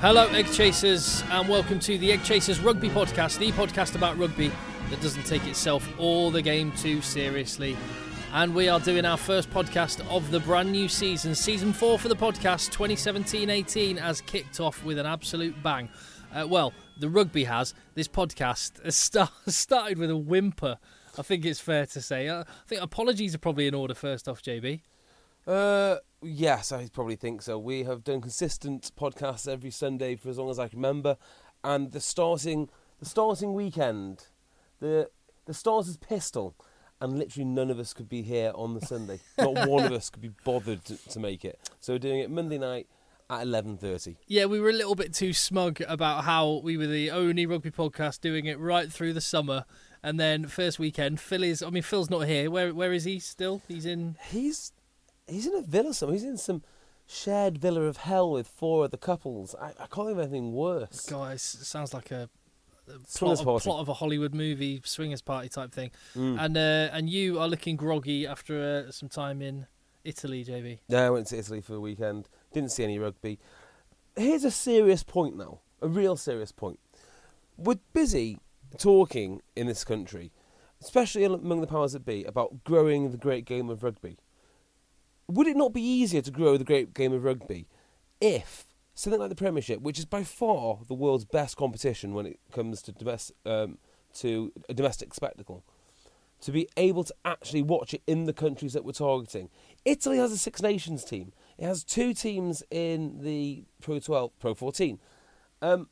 Hello, Egg Chasers, and welcome to the Egg Chasers Rugby Podcast, the podcast about rugby that doesn't take itself or the game too seriously. And we are doing our first podcast of the brand new season. Season 4 for the podcast, 2017 18, has kicked off with an absolute bang. Uh, well, the rugby has. This podcast has start, started with a whimper, I think it's fair to say. Uh, I think apologies are probably in order first off, JB. Uh, yes, I probably think so. We have done consistent podcasts every Sunday for as long as I can remember, and the starting the starting weekend, the the starter's pistol, and literally none of us could be here on the Sunday. Not one of us could be bothered to, to make it. So we're doing it Monday night at eleven thirty. Yeah, we were a little bit too smug about how we were the only rugby podcast doing it right through the summer. And then first weekend, Phil is. I mean, Phil's not here. Where where is he still? He's in. He's he's in a villa somewhere. He's in some shared villa of hell with four other couples. I, I can't think of anything worse. Guys, sounds like a, a plot, party. plot of a Hollywood movie, swingers party type thing. Mm. And uh, and you are looking groggy after uh, some time in Italy, JB. Yeah, I went to Italy for the weekend. Didn't see any rugby. Here's a serious point now. A real serious point. We're busy talking in this country, especially among the powers that be, about growing the great game of rugby. Would it not be easier to grow the great game of rugby if something like the Premiership, which is by far the world's best competition when it comes to domestic, um, to a domestic spectacle, to be able to actually watch it in the countries that we're targeting. Italy has a Six Nations team. It has two teams in the Pro 12, Pro 14. Um,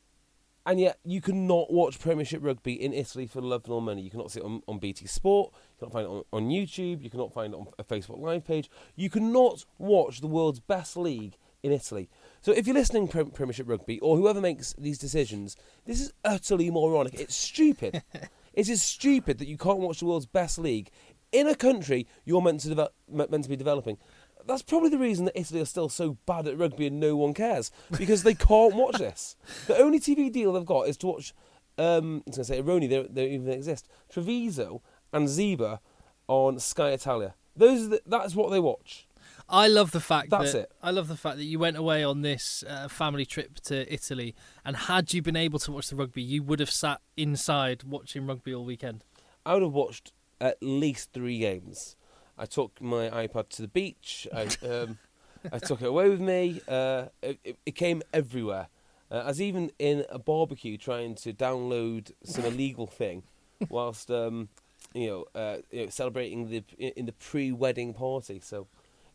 and yet you cannot watch Premiership rugby in Italy for love nor money. You cannot see it on, on BT Sport. You cannot find it on, on YouTube. You cannot find it on a Facebook Live page. You cannot watch the world's best league in Italy. So if you're listening Prem- Premiership rugby or whoever makes these decisions, this is utterly moronic. It's stupid. it is stupid that you can't watch the world's best league in a country you're meant to develop, meant to be developing. That's probably the reason that Italy are still so bad at rugby and no one cares because they can't watch this. The only TV deal they've got is to watch. Um, I was going to say Aironi, they they don't even exist. Treviso and Zebre on Sky Italia. Those are the, that's what they watch. I love the fact That's that it. I love the fact that you went away on this uh, family trip to Italy, and had you been able to watch the rugby, you would have sat inside watching rugby all weekend. I would have watched at least three games. I took my iPad to the beach. I, um, I took it away with me. Uh, it, it- it came everywhere. Uh, I was even in a barbecue trying to download some illegal thing, whilst um, you know, uh, you know celebrating the in the pre-wedding party. So,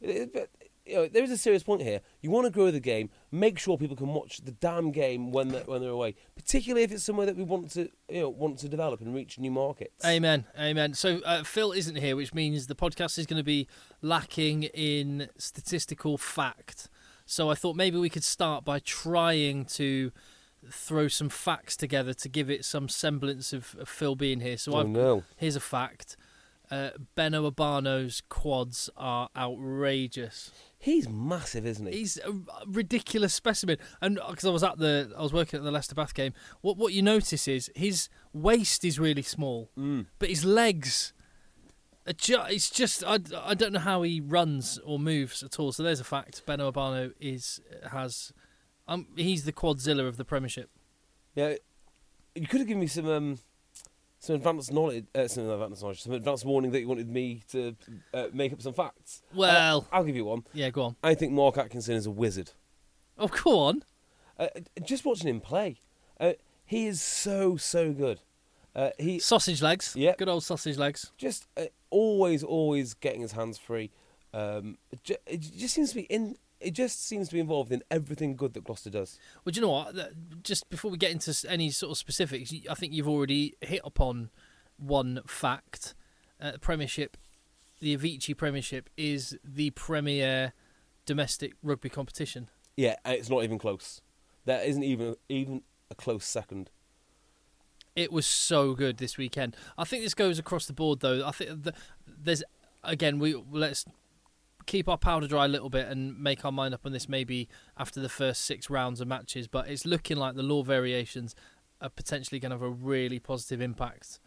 but, you know, there is a serious point here. You want to grow the game. Make sure people can watch the damn game when they're, when they're away, particularly if it's somewhere that we want to you know want to develop and reach new markets. Amen, amen. So uh, Phil isn't here, which means the podcast is going to be lacking in statistical fact. So I thought maybe we could start by trying to throw some facts together to give it some semblance of, of Phil being here. So Oh, I've, no. here's a fact: uh, Beno Obano's quads are outrageous. He's massive, isn't he? He's a ridiculous specimen, and because I was at the, I was working at the Leicester Bath game. What what you notice is his waist is really small, Mm. but his legs, are ju- it's just I, I don't know how he runs or moves at all. So there's a fact. Beno Obano is has, um, he's the quadzilla of the Premiership. Yeah, you could have given me some um, some advanced knowledge, uh, some advanced knowledge, some advanced warning that you wanted me to uh, make up some facts. Well- Uh, I'll give you one. Yeah, go on. I think Mark Atkinson is a wizard. Oh, go on. Uh, just watching him play, uh, he is so so good. Uh, he Sausage legs. Yeah, Good old sausage legs. just uh, always always getting his hands free. Um, it just seems to be in. It just seems to be involved in everything good that Gloucester does. Well, do you know what? Just before we get into any sort of specifics, I think you've already hit upon one fact. Uh, Premiership, the Aviva Premiership, is the premier domestic rugby competition. Yeah, it's not even close. There isn't even even a close second. It was so good this weekend. I think this goes across the board, though. I think the, there's again we let's keep our powder dry a little bit and make our mind up on this maybe after the first six rounds of matches. But it's looking like the law variations are potentially going to have a really positive impact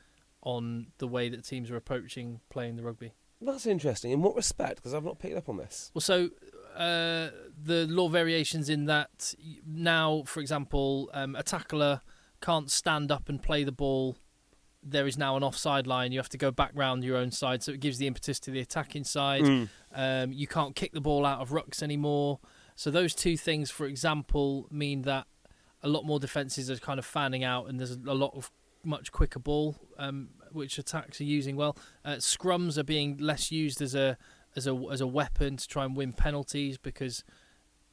on the way that teams are approaching playing the rugby. That's interesting. In what respect? Because I've not picked up on this. Well, so uh, the law variations in that now, for example, um, a tackler can't stand up and play the ball. There is now an offside line. You have to go back round your own side, so it gives the impetus to the attacking side. Um, you can't kick the ball out of rucks anymore. So those two things, for example, mean that a lot more defences are kind of fanning out, and there's a lot of much quicker ball, um, which attacks are using well. Uh, scrums are being less used as a as a as a weapon to try and win penalties because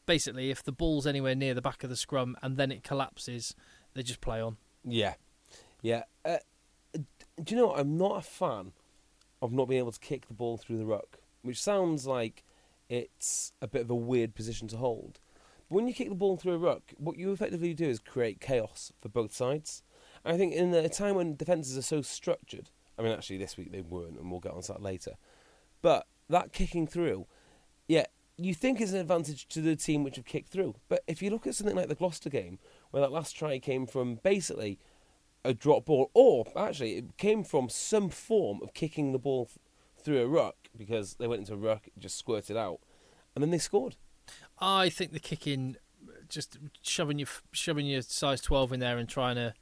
basically, if the ball's anywhere near the back of the scrum and then it collapses, they just play on. Yeah, yeah. Uh, do you know? I'm not a fan of not being able to kick the ball through the ruck, which sounds like it's a bit of a weird position to hold. But when you kick the ball through a ruck, what you effectively do is create chaos for both sides. And I think in a time when defences are so structured, I mean, actually this week they weren't, and we'll get on to that later. But that kicking through, yeah, you think is an advantage to the team which have kicked through. But if you look at something like the Gloucester game, where that last try came from basically a drop ball, or actually it came from some form of kicking the ball th- through a ruck because they went into a ruck, just squirted out, and then they scored. I think the kicking, just shoving your shoving your size twelve in there and trying to,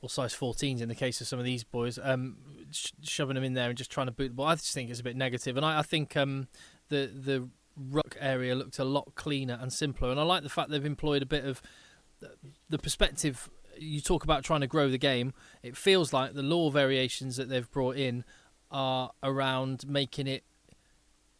or size 14s in the case of some of these boys, um, sh- shoving them in there and just trying to boot the ball. I just think it's a bit negative, and I, I think um, the the ruck area looked a lot cleaner and simpler, and I like the fact they've employed a bit of the perspective. You talk about trying to grow the game. It feels like the law variations that they've brought in are around making it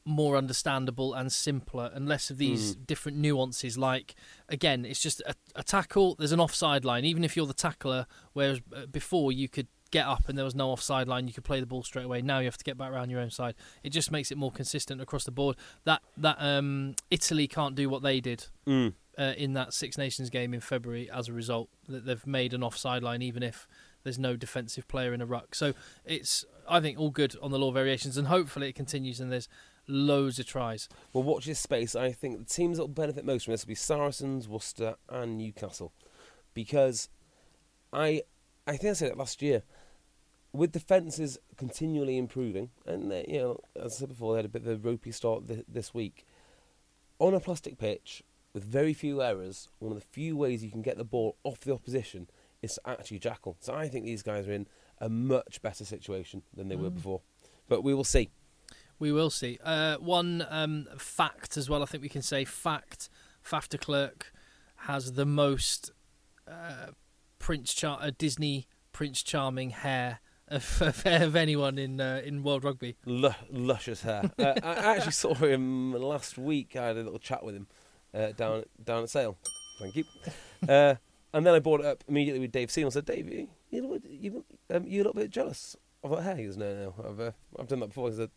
more understandable and simpler and less of these different nuances like again it's just a, a tackle there's an offside line even if you're the tackler whereas uh, before you could get up and there was no offside line you could play the ball straight away now you have to get back around your own side it just makes it more consistent across the board that that um Italy can't do what they did Mm. uh, in that Six Nations game in February as a result that they've made an offside line even if there's no defensive player in a ruck. So it's I think all good on the law variations and hopefully it continues and there's loads of tries. Well, watch this space. I think the teams that will benefit most from this will be Saracens, Worcester, and Newcastle, because I, I think I said it last year. With defences continually improving, and they, you know, as I said before, they had a bit of a ropey start th- this week. On a plastic pitch with very few errors, one of the few ways you can get the ball off the opposition is to actually jackal. So I think these guys are in a much better situation than they were before. But we will see. We will see. Uh, one um, fact as well, I think we can say fact. Faf de Klerk has the most uh, Prince Char- uh, Disney Prince Charming hair of, of, of anyone in uh, in World Rugby. Lu- luscious hair. uh, I actually saw him last week. I had a little chat with him uh, down down at Sale. Thank you. Uh, and then I brought it up immediately with Dave Seymour. I said, Dave, you you you um, you a little bit jealous of that hair? He goes, No, no, I've uh, I've done that before. He said,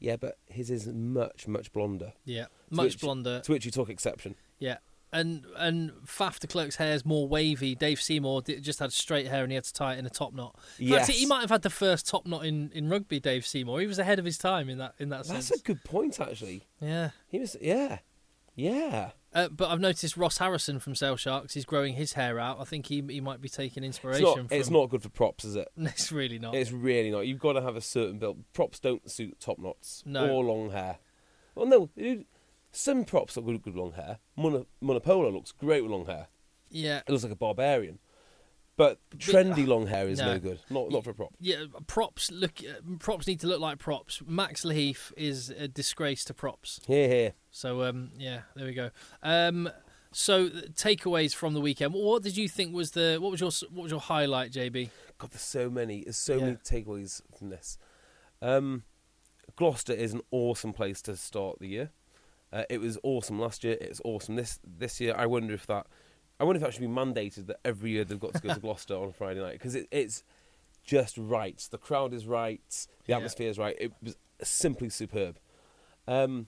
Yeah, but his is much much blonder. Yeah, To much which- blonder. To which you talk exception. Yeah, and and Faf de Klerk's hair is more wavy. Dave Seymour just had straight hair and he had to tie it in a top knot. In fact, Yes. he might have had the first top knot in, in rugby. Dave Seymour. He was ahead of his time in that in that sense. That's a good point, actually. Yeah. He was, yeah, yeah. Uh, but I've noticed Ross Harrison from Sale Sharks. He's growing his hair out. I think he he might be taking It's inspiration not, from. it's not good for props, is it? It's really not. It's really not. You've got to have a certain build. Props don't suit top knots No. or long hair. Well, no, you- some props look good with long hair. Mono, Monopola looks great with long hair. yeah. It looks like a barbarian. But trendy long hair is no, No. good. Not not for a prop. Yeah, props look. Uh, props need to look like props. Max Leaf is a disgrace to props. Here, here. So um, yeah, there we go. Um, so takeaways from the weekend. What did you think was the what was your what was your highlight, JB? God, there's so many. There's so Yeah. many takeaways from this. Um, Gloucester is an awesome place to start the year. Uh, it was awesome last year. It's awesome this this year. I wonder if that. I wonder if that should be mandated that every year they've got to go to Gloucester on Friday night because it, it's just right. The crowd is right. The Yeah. atmosphere is right. It was simply superb. Um,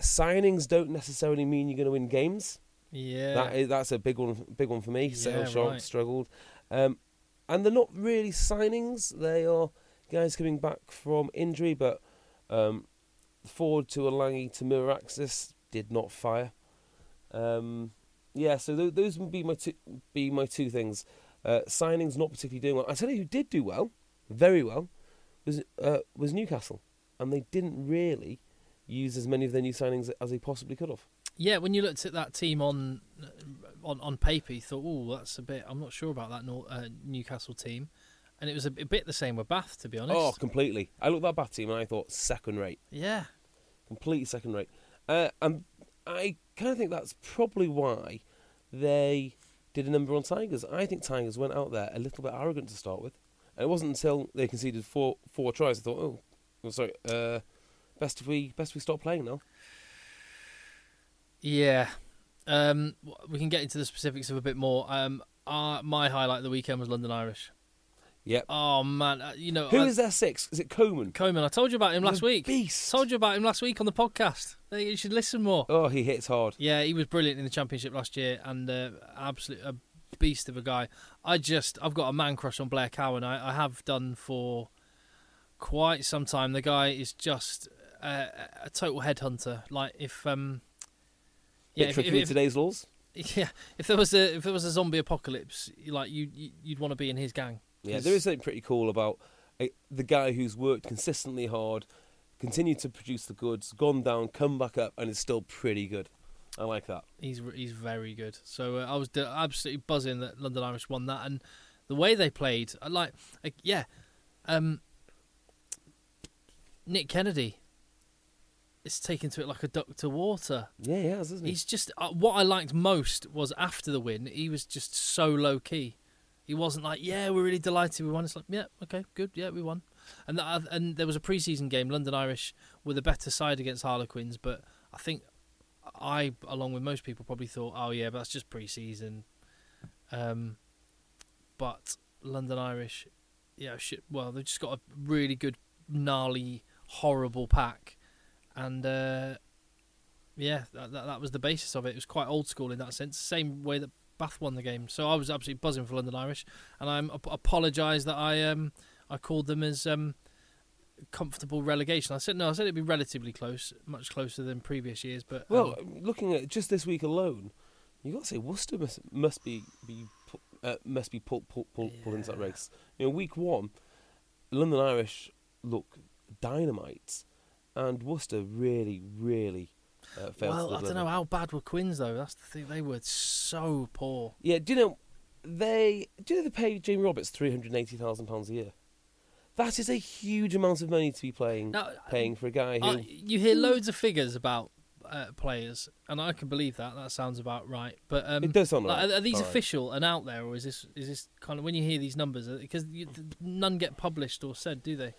signings don't necessarily mean you're going to win games. Yeah, That is, that's a big one, big one for me. Yeah, Sale right. struggled, um, and they're not really signings. They are guys coming back from injury, but um, forward to Alangi to Miraxis did not fire. Um, yeah, so th- those would be my two, be my two things. Uh, signings not particularly doing well. I tell you who did do well, very well, was uh, was Newcastle, and they didn't really use as many of their new signings as they possibly could have. yeah. When you looked at that team on on on paper, you thought, oh, that's a bit. I'm not sure about that uh, Newcastle team, and it was a, bit the same with Bath, to be honest. Oh, completely. I looked at that Bath team and I thought second rate, yeah, completely second rate. Uh, and I kind of think that's probably why they did a number on Tigers. I think Tigers went out there a little bit arrogant to start with. And it wasn't until they conceded four four tries I thought, oh, oh sorry, uh, best if we best if we stop playing now. Yeah. Um, we can get into the specifics of a bit more. Um, uh, my highlight of the weekend was London Irish. Yep. Oh man, uh, you know Who I- is their six? Is it Coman? Coleman? I told you about him last week. beast. Told you about him last week on the podcast. You should listen more. Oh, he hits hard. Yeah, he was brilliant in the championship last year and uh, absolute a beast of a guy. I just I've got a man crush on Blair Cowan. I, I have done for quite some time. The guy is just a, a total headhunter. Like if um yeah if, tricky if, if- today's laws. yeah if there was a if there was a zombie apocalypse like you, you you'd want to be in his gang. Yeah, there is something pretty cool about uh, the guy who's worked consistently hard, continued to produce the goods, gone down, come back up, and is still pretty good. I like that. He's he's very good. So uh, I was d- absolutely buzzing that London Irish won that, and the way they played, I like, like yeah, um, Nick Kennedy is taken to it like a duck to water. Yeah, he has, isn't he? He's just uh, what I liked most was after the win, he was just so low key. He wasn't like, yeah, we're really delighted we won. It's like, yeah, okay, good, yeah, we won. And that, and there was a preseason game, London Irish were the better side against Harlequins, but I think I, along with most people, probably thought, oh yeah, but that's just preseason. Um, but London Irish, yeah, shit. Well, they've just got a really good, gnarly, horrible pack, and uh, yeah, that, that that was the basis of it. It was quite old school in that sense, same way that Bath won the game. So I was absolutely buzzing for London Irish, and I ap- apologise that I um I called them as um comfortable relegation. I said no, I said it'd be relatively close, much closer than previous years. But um, well, looking at just this week alone, you got to say Worcester must, must be be uh, must be pulled pull, pull, pulled into that race. You know, week one, London Irish look dynamite, and Worcester really, really uh, well, I don't know how bad were Quins though. That's the thing; they were so poor. Yeah, do you know they do you know they pay Jamie Roberts three hundred eighty thousand pounds a year? That is a huge amount of money to be playing Now, paying for a guy who. I, you hear loads of figures about uh, players, and I can believe that. That sounds about right. But um, It does sound like, right. Are, are these All right. official and out there, or is this is this kind of when you hear these numbers? Because none get published or said, do they?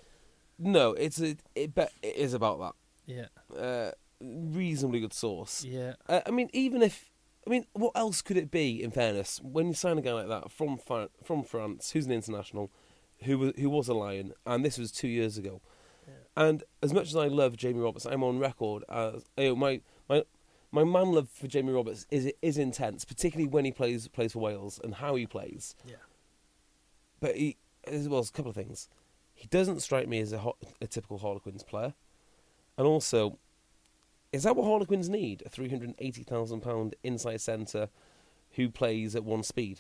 no, it's it, be, it is about that. Yeah, Uh, reasonably good source. yeah, Uh, I mean, even if I mean, what else could it be? In fairness, when you sign a guy like that from Fran- from France, who's an international, who was who was a lion, and this was two years ago. And as much as I love Jamie Roberts, I'm on record as you know, my my my man love for Jamie Roberts is is intense, particularly when he plays plays for Wales and how he plays. yeah. But he as well as a couple of things. He doesn't strike me as a, ho- a typical Harlequins player, and also, is that what Harlequins need? A three hundred eighty thousand pound inside centre who plays at one speed.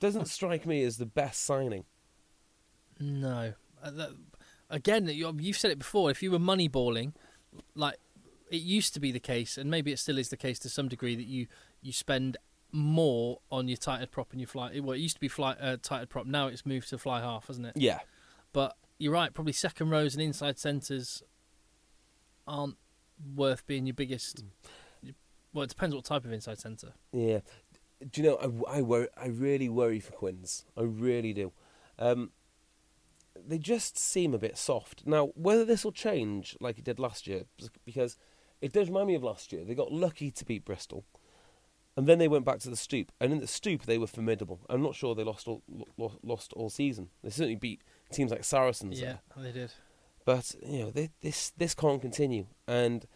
Doesn't strike me as the best signing. No. Uh, that, again, you- you've said it before. If you were moneyballing, like it used to be the case, and maybe it still is the case to some degree, that you you spend more on your tighted prop and your fly. Well, it used to be fly uh, tighted prop. Now it's moved to fly half, hasn't it? Yeah, But you're right. Probably second rows and inside centres aren't worth being your biggest. Well, it depends what type of inside centre. yeah. Do you know? I, I worry. I really worry for Quins. I really do. Um, they just seem a bit soft now. Whether this will change like it did last year, because it does remind me of last year. They got lucky to beat Bristol, and then they went back to the Stoop. And in the Stoop, they were formidable. I'm not sure they lost all lost all season. They certainly beat teams like Saracens. Yeah, there. they did. But you know, this this can't continue, and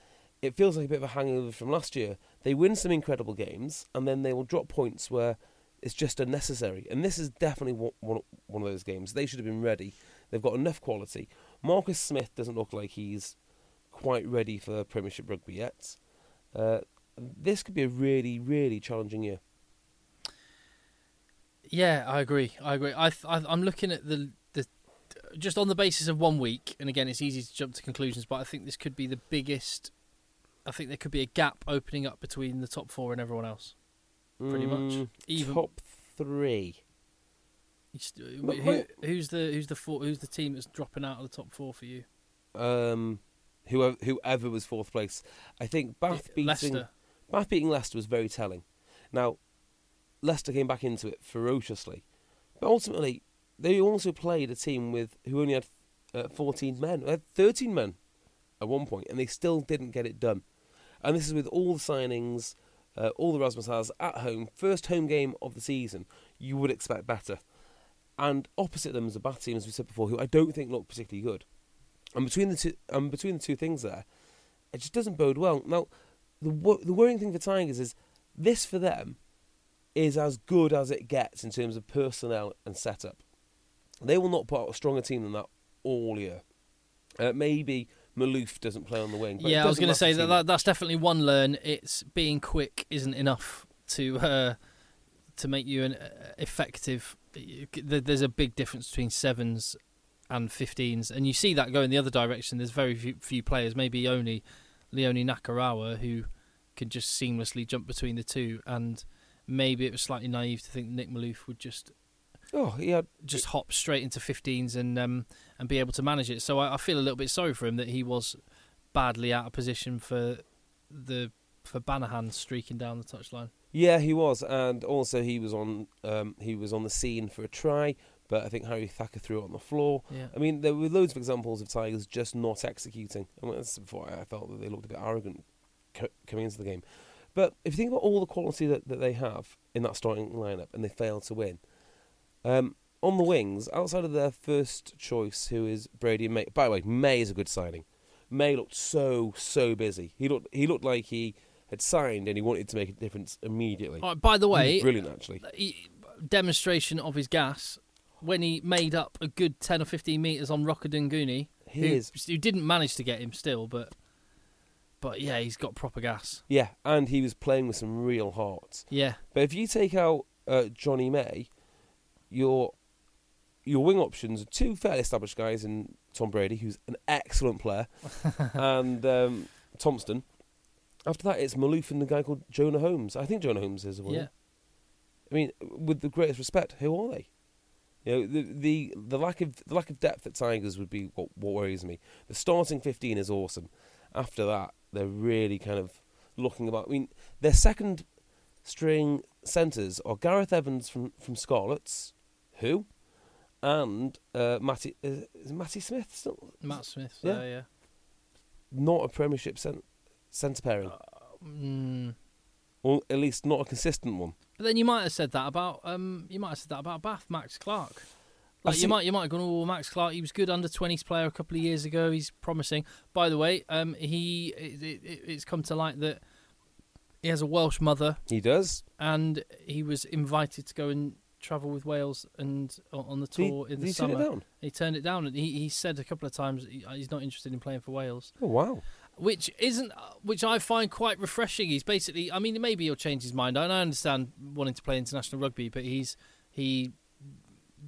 it feels like a bit of a hangover from last year. They win some incredible games, and then they will drop points where it's just unnecessary. And this is definitely one, one, of those games. They should have been ready. They've got enough quality. Marcus Smith doesn't look like he's quite ready for Premiership rugby yet. Uh, this could be a really, really challenging year. Yeah, I agree. I agree. I, I I'm looking at the just on the basis of one week, and again, it's easy to jump to conclusions, but I think this could be the biggest. I think there could be a gap opening up between the top four and everyone else. Pretty much. Mm, Even top three. But who, who's the who's the four, who's the team that's dropping out of the top four for you? Um, whoever, whoever was fourth place. I think Bath beating Leicester. Bath beating Leicester was very telling. Now, Leicester came back into it ferociously, but ultimately they also played a team with who only had uh, 14 men, had 13 men at one point, and they still didn't get it done. And this is with all the signings, uh, all the Rasmus has at home, first home game of the season. You would expect better. And opposite them is a Bath team, as we said before, who I don't think look particularly good. And between the two, and between the two things there, it just doesn't bode well. Now, the the worrying thing for Tigers is this for them is as good as it gets in terms of personnel and setup. They will not put out a stronger team than that all year. Uh, maybe Malouf doesn't play on the wing. Yeah, I was going to say that, that that's definitely one learn. It's being quick isn't enough to uh, to make you an uh, effective. There's a big difference between sevens and 15s, and you see that going the other direction. There's very few, few players, maybe only Leone Nakarawa, who can just seamlessly jump between the two. And maybe it was slightly naive to think Nick Malouf would just Oh, he had just hop straight into 15s and um, and be able to manage it. So I, I feel a little bit sorry for him that he was badly out of position for the for Banahan streaking down the touchline. Yeah, he was, and also he was on um, he was on the scene for a try, but I think Harry Thacker threw it on the floor. Yeah. I mean, there were loads of examples of Tigers just not executing. I mean, that's before I felt that they looked a bit arrogant co- coming into the game. But if you think about all the quality that, that they have in that starting lineup, and they failed to win, um, on the wings, outside of their first choice, who is Brady May. By the way, May is a good signing. May looked so so busy. He looked he looked like he had signed and he wanted to make a difference immediately. Right, by the way, brilliant actually. he- demonstration of his gas when he made up a good 10 or 15 metres on Rokoduguni, who, He is who didn't manage to get him still, but but yeah, he's got proper gas. yeah, and he was playing with some real heart. Yeah, But if you take out uh, Johnny May, your your wing options are two fairly established guys in Tom Brady, who's an excellent player, and um, Thompstone. After that, it's Malouf and the guy called Jonah Holmes. I think Jonah Holmes is a winger. yeah. I mean, with the greatest respect, who are they? You know, the the the lack of the lack of depth at Tigers would be what, what worries me. The starting fifteen is awesome. After that, they're really kind of looking about. I mean, their second string centres are Gareth Evans from from Scarlets, who, and uh, Matty is, is Matty Smith still Matt Smith, Yeah. yeah, yeah. not a Premiership cent- centre pairing, Mm. or at least not a consistent one. But then you might have said that about um, you might have said that about Bath, Max Clark. Like you might you might have gone, oh, Max Clark, he was good under twenties player a couple of years ago. He's promising. By the way, um, he it, it, it's come to light that he has a Welsh mother, He does. and he was invited to go and travel with Wales and on the Did he- tour in did the he turn summer. it down? He turned it down, and he he said a couple of times he- he's not interested in playing for Wales Oh wow. which isn't which I find quite refreshing. He's basically, I mean, maybe he'll change his mind. And I understand wanting to play international rugby, but he's he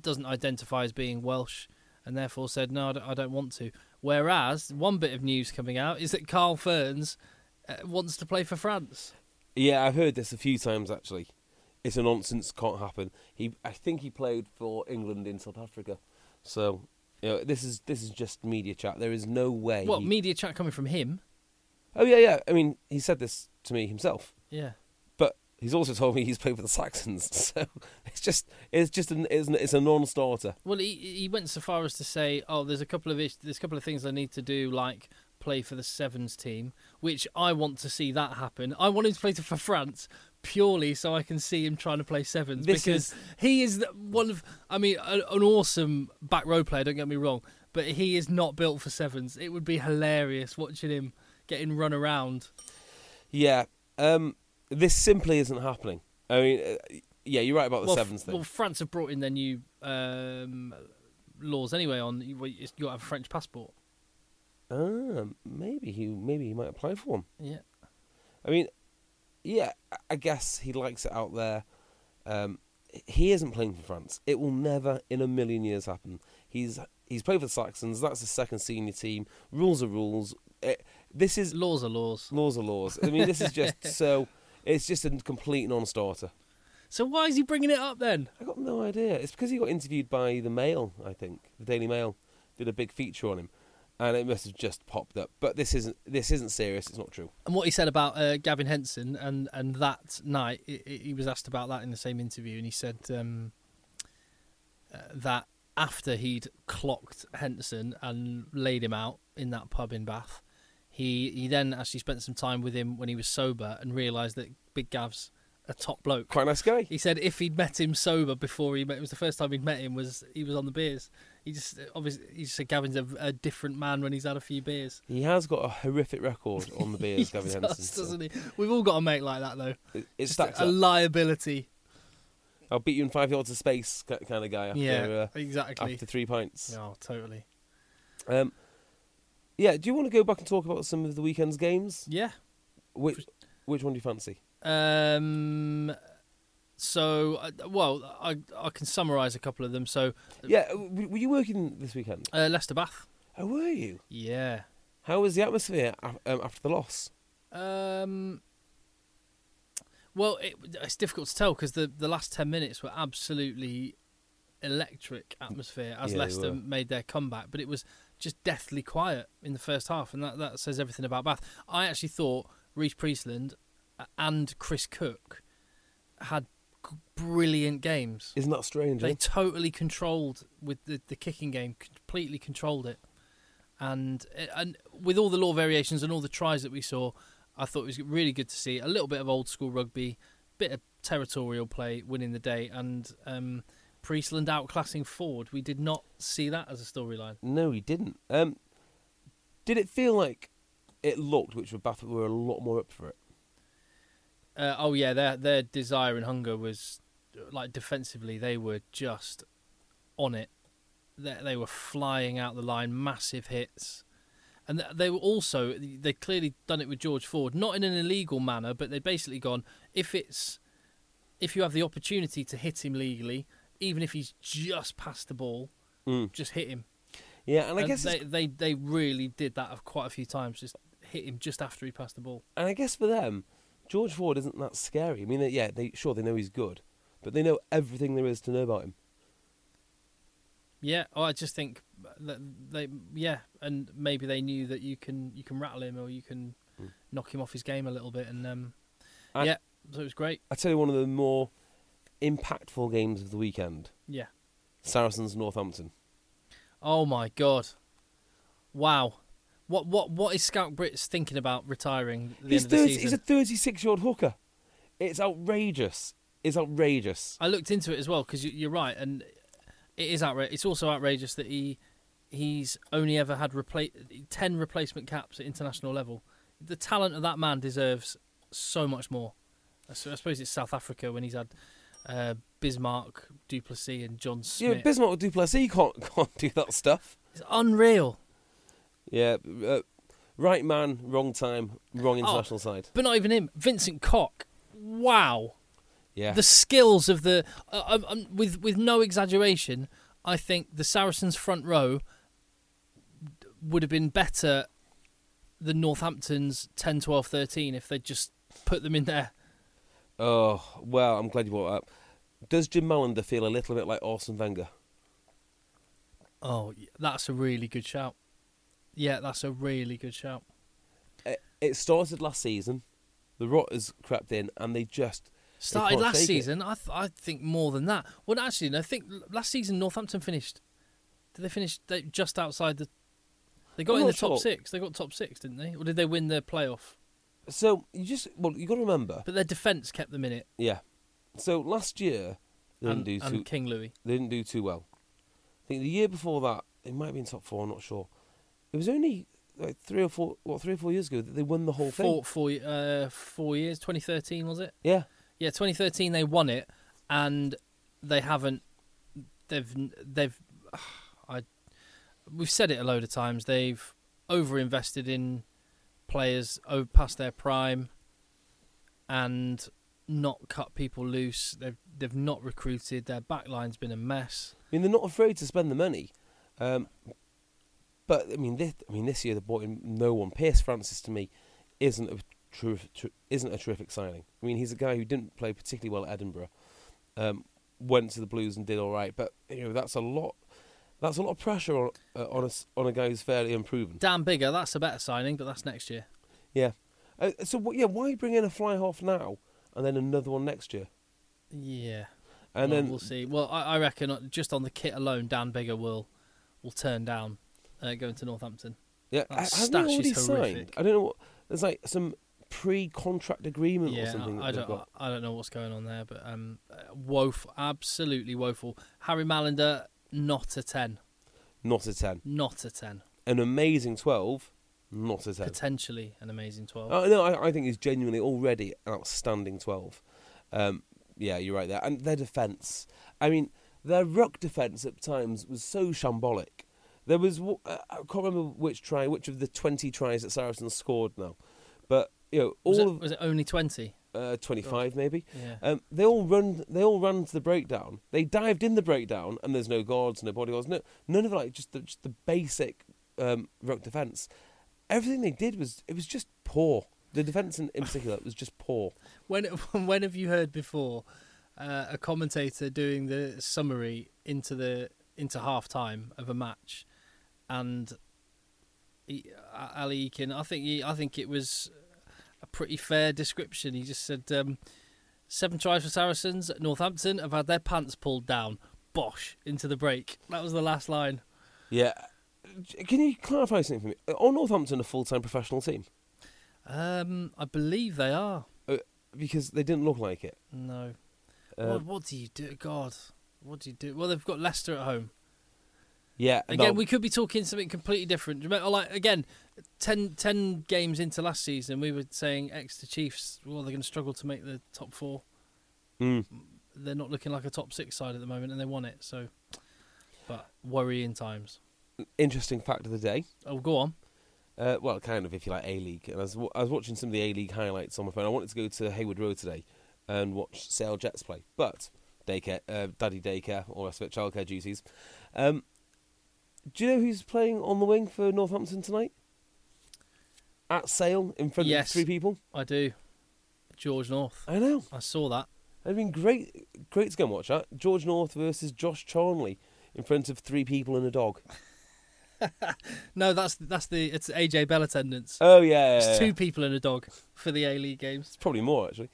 doesn't identify as being Welsh, and therefore said no, I don't, I don't want to. Whereas one bit of news coming out is that Carl Fearns uh, wants to play for France. Yeah, I've heard this a few times actually. It's a nonsense. Can't happen. He, I think he played for England in South Africa. So, you know, this is this is just media chat. There is no way. What he- media chat coming from him? Oh yeah, yeah. I mean, he said this to me himself, Yeah. but he's also told me he's played for the Saxons. So it's just it's just an it's, an, it's a non-starter. Well, he he went so far as to say, "Oh, there's a couple of ish, there's a couple of things I need to do, like play for the sevens team, which I want to see that happen. I want him to play for France purely so I can see him trying to play sevens This because is- he is one of, I mean, a, an awesome back row player. Don't get me wrong, but he is not built for sevens. It would be hilarious watching him getting run around. Yeah. Um, this simply isn't happening. I mean, uh, yeah, you're right about the well, sevens thing. well, France have brought in their new um, laws anyway. On you, got to have a French passport. Ah, maybe he maybe he might apply for one. Yeah. I mean, yeah, I- guess he likes it out there. Um, he isn't playing for France. It will never in a million years happen. He's he's played for the Saxons. That's the second senior team. Rules are rules. Eh, this is Laws are laws. laws are laws. I mean, this is just so. It's just a complete non-starter. So why is he bringing it up then? I got no idea. It's because he got interviewed by the Mail. I think the Daily Mail did a big feature on him, and it must have just popped up. But this isn't this isn't serious. It's not true. And what he said about uh, Gavin Henson and, and that night, he was asked about that in the same interview, and he said um, uh, that after he'd clocked Henson and laid him out in that pub in Bath, he he then actually spent some time with him when he was sober and realised that Big Gav's a top bloke. Quite a nice guy. He said if he'd met him sober before he met, it was the first time he'd met him was he was on the beers. He just obviously he just said Gavin's a, a different man when he's had a few beers. He has got a horrific record on the beers, Gavin does, Henson. doesn't he? We've all got a mate like that though. it, it Just stacks a up. liability. I'll beat you in five yards of space kind of guy after yeah, uh, exactly. after three pints. Oh, totally. Um, yeah, do you want to go back and talk about some of the weekend's games? Yeah. Which which one do you fancy? Um. So, uh, well, I I can summarise a couple of them. So, Yeah, uh, were you working this weekend? uh, Leicester Bath. Oh, were you? Yeah. How was the atmosphere um, after the loss? Um. Well, it, it's difficult to tell because the the last ten minutes were absolutely electric atmosphere as Yeah, Leicester made their comeback, but it was just deathly quiet in the first half, and that that says everything about Bath. I actually thought Rhys Priestland and Chris Cook had brilliant games. Isn't that strange? They eh? totally controlled with the, the kicking game, completely controlled it, and and with all the law variations and all the tries that we saw, I thought it was really good to see a little bit of old school rugby, bit of territorial play, winning the day, and um, Priestland outclassing Ford. We did not see that as a storyline. No, he didn't. Um, did it feel like it looked, which were Bath were a lot more up for it? Uh, oh yeah, their their desire and hunger was like defensively, they were just on it. They, they were flying out the line, massive hits, and they were also they clearly done it with George Ford, not in an illegal manner, but they'd basically gone if it's if you have the opportunity to hit him legally, even if he's just past the ball, Mm. just hit him. Yeah, and I And guess they, they they really did that quite a few times, just hit him just after he passed the ball. and I guess for them, George Ford isn't that scary. I mean, they- yeah, they sure they know he's good, but they know everything there is to know about him. Yeah, oh, I just think that they, yeah, and maybe they knew that you can you can rattle him or you can Mm. knock him off his game a little bit, and um, I- yeah, so it was great. I tell you, one of the more impactful games of the weekend: Yeah. Saracens Northampton. Oh my god, wow, what what what is Schalk Brits thinking about retiring at the He's end of the 30, season? he's a 36 year old hooker. It's outrageous. It's outrageous. I looked into it as well because you, you're right, and it is outrageous. It's also outrageous that he he's only ever had repla- ten replacement caps at international level. The talent of that man deserves so much more. I suppose it's South Africa when he's had uh, Bismarck, du Plessis, and John Yeah, Smit. Bismarck du Plessis can't can't do that stuff. it's unreal, Yeah, uh, right man, wrong time, wrong Oh. international side. but not even him. Vincent Koch, wow. Yeah, the skills of the uh, um, um, with with no exaggeration, I think the Saracens front row would have been better than Northampton's 10, 12, 13 if they'd just put them in there. Oh well, I'm glad you brought it up. Does Jim Mallinder feel a little bit like Arsene Wenger? Oh, that's a really good shout. Yeah, that's a really good shout. It, it started last season. The rot has crept in, and they just Started can't last take it. season. I th- I think more than that. Well, actually, no, I think last season Northampton finished. Did they finish they, just outside the? They got I'm in the top sure. six. They got top six, didn't they? Or did they win the playoff? so you just well you got to remember, But their defence kept them in it. yeah. So last year they And, didn't do and too King Louis. they didn't do too well. I think the year before that it might have been top four. I'm not sure. It was only like three or four what three or four years ago that they won the whole thing. Four, four, uh, four years. 2013 was it? Yeah, Yeah, 2013 they won it, and they haven't. They've they've. I. We've said it a load of times. They've overinvested in players over past their prime, and not cut people loose. They've they've not recruited. Their backline's been a mess. I mean they're not afraid to spend the money. Um, but I mean this I mean this year they bought in no one. Piers Francis to me isn't a isn't a terrific signing. I mean he's a guy who didn't play particularly well at Edinburgh. Um, went to the Blues and did all right, but you know that's a lot. That's a lot of pressure on uh, on a on a guy who's fairly unproven. Dan Biggar, that's a better signing, but that's next year. Yeah. Uh, so yeah, why bring in a fly half now and then another one next year? Yeah. And well, then we'll see. Well, I, I reckon uh, just on the kit alone, Dan Biggar will will turn down uh, going to Northampton. yeah, that ha- hasn't he stash already is signed? I don't know. What, there's like some pre-contract agreement or something. I, I don't. got. I don't know what's going on there, but um, uh, woeful, absolutely woeful. Harry Mallinder, not a ten, Not a ten. not a ten. An amazing twelve. Not a ten. Potentially an amazing twelve. Oh no, I, I think he's genuinely already an outstanding twelve. Um, yeah, you're right there. And their defence. I mean, their ruck defence at times was so shambolic. There was uh, I can't remember which try, which of the twenty tries that Saracens scored now, but you know all was, it, of was it only twenty? uh, twenty-five maybe. Yeah. Um, they all run. They all ran to the breakdown. They dived in the breakdown, and there's no guards, no bodyguards, no none of like just the just the basic um, ruck defence. Everything they did was it was just poor. The defence in, in particular was just poor. When when have you heard before uh, a commentator doing the summary into the into half time of a match, and he, Ali Eykyn, I think he, I think it was a pretty fair description. He just said um, seven tries for Saracens at Northampton have had their pants pulled down. Bosh into the break. That was the last line. Yeah. Can you clarify something for me? Are Northampton a full-time professional team? Um, I believe they are. Uh, because they didn't look like it. No. Uh, what, what do you do? God, what do you do? Well, they've got Leicester at home. Yeah. Again, no, we could be talking something completely different. Remember, like again, 10, 10 games into last season, we were saying Exeter Chiefs. Well, they're going to struggle to make the top four. Mm. They're not looking like a top six side at the moment, and they won it. So, but worrying times. interesting fact of the day. Oh, go on. Uh, well, kind of, if you like A League. And I was, I was watching some of the A League highlights on my phone. I wanted to go to Heywood Road today and watch Sale Jets play, but daycare, uh, daddy daycare, all the rest of it, childcare duties. Um, do you know who's playing on the wing for Northampton tonight? At Sale, in front Yes. of three people. I do. George North. I know. I saw that. It'd been great, great to go and watch that. George North versus Josh Charnley in front of three people and a dog. No, that's that's the it's AJ Bell attendance. Oh yeah, It's yeah, two yeah. people and a dog for the A League games. It's probably more actually.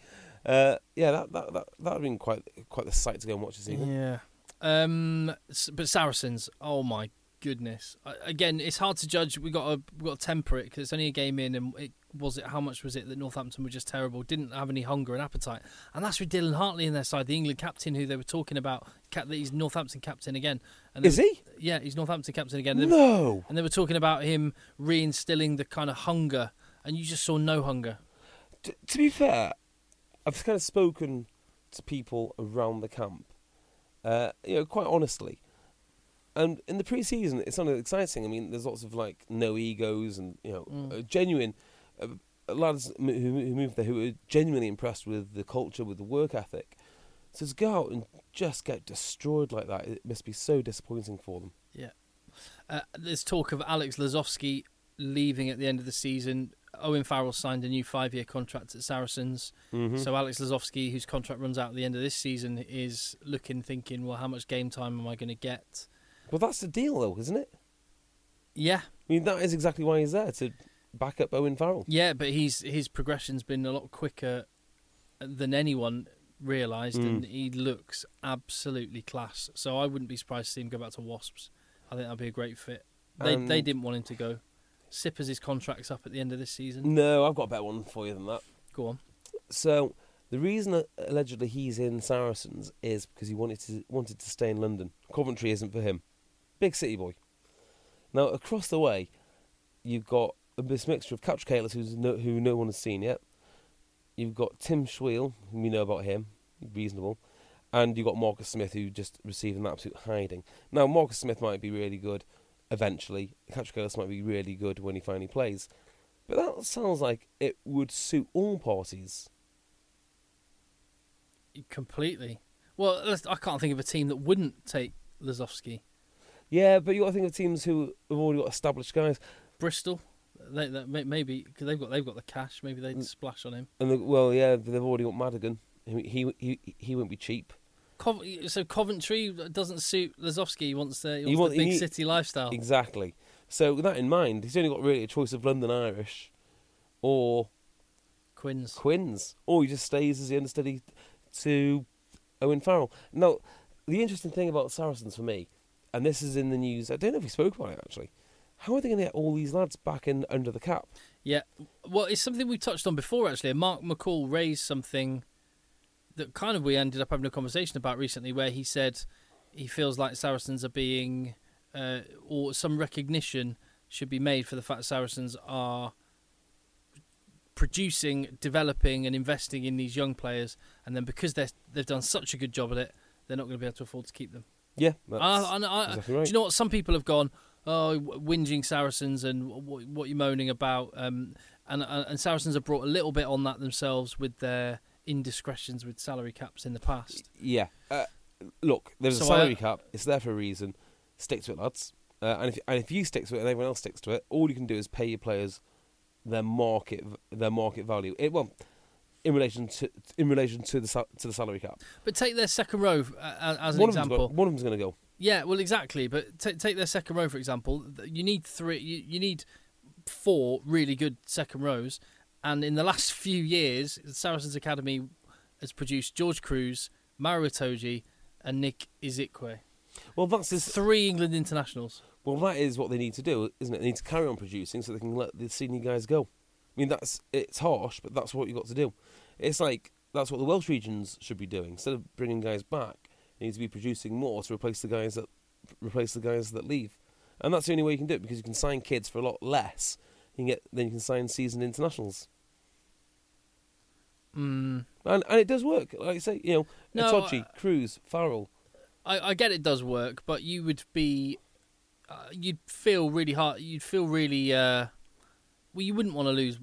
Uh, yeah, that that that that would been quite quite the sight to go and watch this evening. Yeah. Um, but Saracens, oh my goodness! I- Again, it's hard to judge. We got to we got to temper it because it's only a game in, and it was it. How much was it that Northampton were just terrible? Didn't have any hunger and appetite, and that's with Dylan Hartley in their side, the England captain who they were talking about. He's Northampton captain again. And Is were- he? Yeah, he's Northampton captain again. And No. And they were talking about him reinstilling the kind of hunger, and you just saw no hunger. T- to be fair, I've kind of spoken to people around the camp, uh, you know, quite honestly. And in the pre-season, it sounded exciting. I mean, there's lots of like no egos and you know, Mm. uh, genuine uh, lads who, who moved there who were genuinely impressed with the culture, with the work ethic. So to go out and just get destroyed like that, it must be so disappointing for them. Yeah. Uh, there's talk of Alex Lozowski leaving at the end of the season. Owen Farrell signed a new five-year contract at Saracens. So Alex Lozowski, whose contract runs out at the end of this season, is looking, thinking, well, how much game time am I going to get? Well, that's the deal, though, isn't it? Yeah, I mean, that is exactly why he's there to back up Owen Farrell. yeah, but he's his progression's been a lot quicker than anyone realised, and hmm. he looks absolutely class. So I wouldn't be surprised to see him go back to Wasps. I think that'd be a great fit. They they didn't want him to go. Sippers his contract's up at the end of this season. No, I've got a better one for you than that. Go on. So the reason that allegedly he's in Saracens is because he wanted to wanted to stay in London. Coventry isn't for him. Big city boy. Now across the way, you've got this mixture of Catrakilis, who's no, who no one has seen yet. You've got Tim Swiel, whom you know about him, reasonable, and you've got Marcus Smith, who just received an absolute hiding. Now Marcus Smith might be really good eventually. Catrakilis might be really good when he finally plays. But that sounds like it would suit all parties. Completely. Well, I can't think of a team that wouldn't take Lozowski. Yeah, but you got to think of teams who have already got established guys, Bristol, they, they, maybe because they've got they've got the cash. Maybe they'd Mm. splash on him. and the, well, yeah, they've already got Madigan. He he he, he won't be cheap. Cov- so Coventry doesn't suit Lozowski. He wants the, he He wants want- the big he- city lifestyle. Exactly. So with that in mind, he's only got really a choice of London Irish, or Quins. Quins, or he just stays as the understudy to Owen Farrell. Now, the interesting thing about Saracens for me, and this is in the news. I don't know if we spoke about it actually. How are they going to get all these lads back in under the cap? Yeah. Well, it's something we touched on before actually. Mark McCall raised something that kind of we ended up having a conversation about recently, where he said he feels like Saracens are being, uh, or some recognition should be made for the fact Saracens are producing, developing, and investing in these young players, and then because they they've done such a good job at it, they're not going to be able to afford to keep them. Yeah, that's I, I, exactly right. Do you know what? Some people have gone, oh, whinging Saracens and what, what you're moaning about. Um, and, and and Saracens have brought a little bit on that themselves with their indiscretions with salary caps in the past. Yeah. Uh, look, there's So a salary I- cap. It's there for a reason. Stick to it, lads. Uh, and if and if you stick to it and everyone else sticks to it, all you can do is pay your players their market their market value. It, well, in relation to in relation to the to the salary cap. But take their second row uh, as an one example. got, one of them's going to go. Yeah, well, exactly. But ta take their second row for example. You need three. You, you need four really good second rows, and in the last few years, the Saracens Academy has produced George Kruis, Maro Itoje, and Nick Isiekwe. Well, that's this. Three England internationals. Well, that is what they need to do, isn't it? They need to carry on producing so they can let the senior guys go. I mean, that's it's harsh, but that's what you've got to do. It's like that's what the Welsh regions should be doing. Instead of bringing guys back, they need to be producing more to replace the guys that replace the guys that leave. And that's the only way you can do it because you can sign kids for a lot less. You can get then you can sign seasoned internationals, Mm, and and it does work. Like I say, you know, No, I- Kruis, Farrell. I, I get it does work, but you would be, uh, you'd feel really hard. You'd feel really, uh, well, you wouldn't want to lose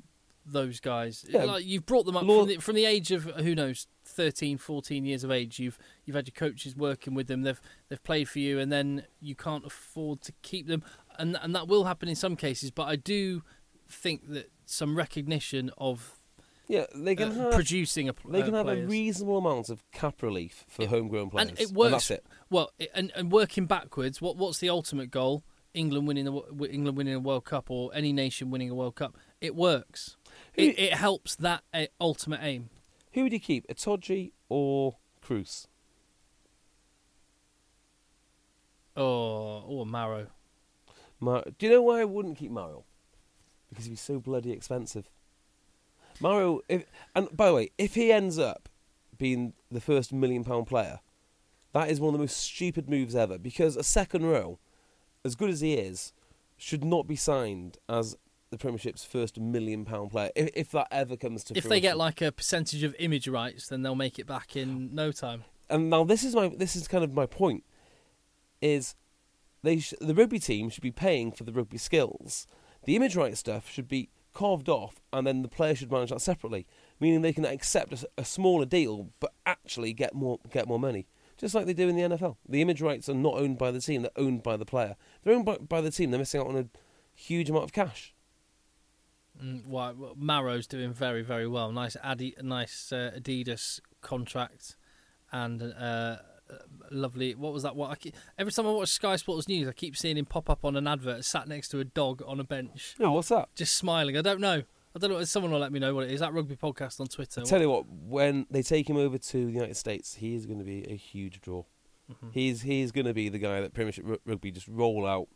those guys. Yeah. Like you've brought them up from the, from the age of who knows 13, 14 years of age. You've you've had your coaches working with them. They've they've played for you, and then you can't afford to keep them, and and that will happen in some cases. But I do think that some recognition of Yeah, they can uh, have producing a they uh, can have a reasonable amount of cap relief for homegrown players, and it works. that's it. Well, it, and and working backwards, what what's the ultimate goal? England winning the England winning a World Cup or any nation winning a World Cup. It works. Who- It, it helps that uh, ultimate aim. Who would you keep, Itoje or Kruis? Oh, or Maro. Mar- Do you know why I wouldn't keep Maro? Because he'd be so bloody expensive. Maro, if, and by the way, if he ends up being the first million pound player, that is one of the most stupid moves ever. Because a second row, as good as he is, should not be signed as the Premiership's first million pound player. If, if that ever comes to If they get like a percentage of image rights, then they'll make it back in no time. and now this is my this is kind of my point is they sh- the rugby team should be paying for the rugby skills the image rights stuff should be carved off and then the player should manage that separately meaning they can accept a smaller deal but actually get more get more money just like they do in the NFL the image rights are not owned by the team they're owned by the player they're owned by, by the team they're missing out on a huge amount of cash Mm, well, Maro's doing very, very well. Nice, Adi, nice uh, Adidas contract, and uh, lovely. What was that? What I keep, every time I watch Sky Sports News, I keep seeing him pop up on an advert, sat next to a dog on a bench, No, what's that? just smiling. I don't know. I don't know. Someone will let me know what it is. That rugby podcast on Twitter. I tell you what, when they take him over to the United States, he is going to be a huge draw. Mm-hmm. He's he's going to be the guy that Premiership rugby just roll out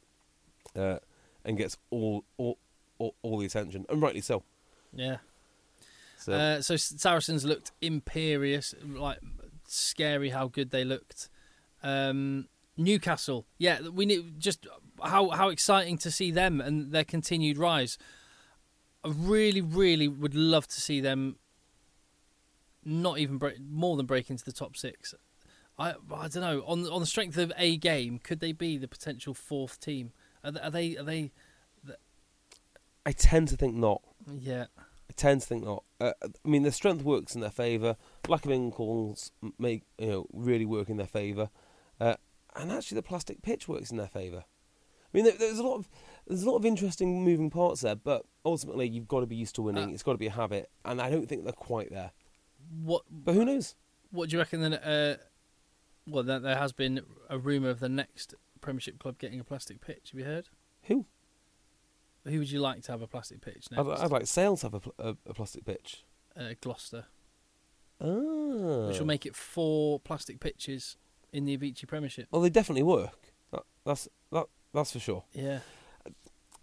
uh, and gets all, all all all the attention, and rightly so. yeah. So Uh, so Saracens looked imperious, like scary how good they looked. Um, Newcastle, yeah, we need just how how exciting to see them and their continued rise. I really, really would love to see them not even break, more than break into the top six. I I don't know on on the strength of a game, could they be the potential fourth team? Are, they- are they? Are they? I tend to think not. Yeah, I tend to think not. Uh, I mean, their strength works in their favour. Lack of in calls make you know really work in their favour, uh, and actually the plastic pitch works in their favour. I mean, there's a lot of there's a lot of interesting moving parts there, but ultimately you've got to be used to winning. Uh, it's got to be a habit, and I don't think they're quite there. what But who knows? What do you reckon? Then, uh, well, there, there has been a rumor of the next Premiership club getting a plastic pitch. Have you heard? Who? Who would you like to have a plastic pitch next? I'd, I'd like Sale to have a, pl- a, a plastic pitch. uh, Gloucester, Ah. which will make it four plastic pitches in the Aviva Premiership. Well, they definitely work. That, that's that. That's for sure. Yeah,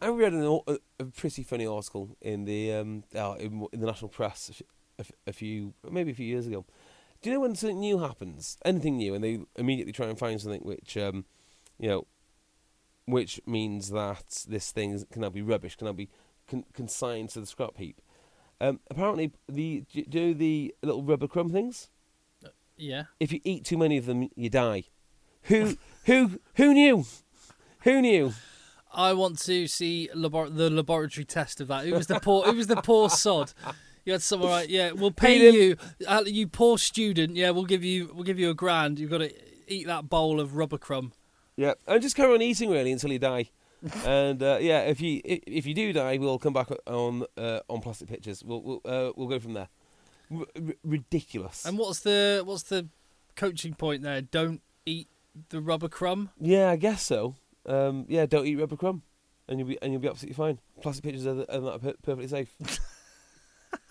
I read an, a, a pretty funny article in the um, uh, in, in the national press a few maybe a few years ago. Do you know when something new happens, anything new, and they immediately try and find something which um, you know, which means that this thing is- can now be rubbish, can now be con- consigned to the scrap heap. Um, apparently, the do you do the little rubber crumb things? yeah. If you eat too many of them, you die. Who who who knew? Who knew? I want to see labor- the laboratory test of that. Who was the poor? who was the poor sod? You had someone right. yeah, we'll pay you, uh, you poor student. Yeah, we'll give you, we'll give you a grand. You've got to eat that bowl of rubber crumb. Yeah, and just carry on eating really until you die. and uh, yeah, if you if, you do die, we'll come back on uh, on plastic pictures. We'll we'll, uh, we'll go from there. R- ridiculous. And what's the what's the coaching point there? Don't eat the rubber crumb. yeah, I guess so. Um, yeah, don't eat rubber crumb, and you'll be and you'll be absolutely fine. Plastic pictures are, are not per- perfectly safe.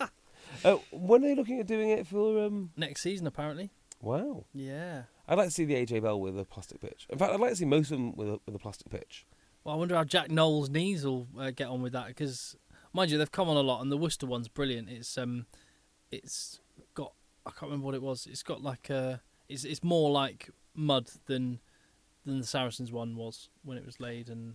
uh, when are they looking at doing it for? Um, Next season, apparently. wow, Yeah. I'd like to see the AJ Bell with a plastic pitch. In fact, I'd like to see most of them with a with a plastic pitch. Well, I wonder how Jack Knowles' knees will uh, get on with that because, mind you, they've come on a lot, and the Worcester one's brilliant. It's um, it's got I can't remember what it was. It's got like a it's it's more like mud than than the Saracens one was when it was laid, and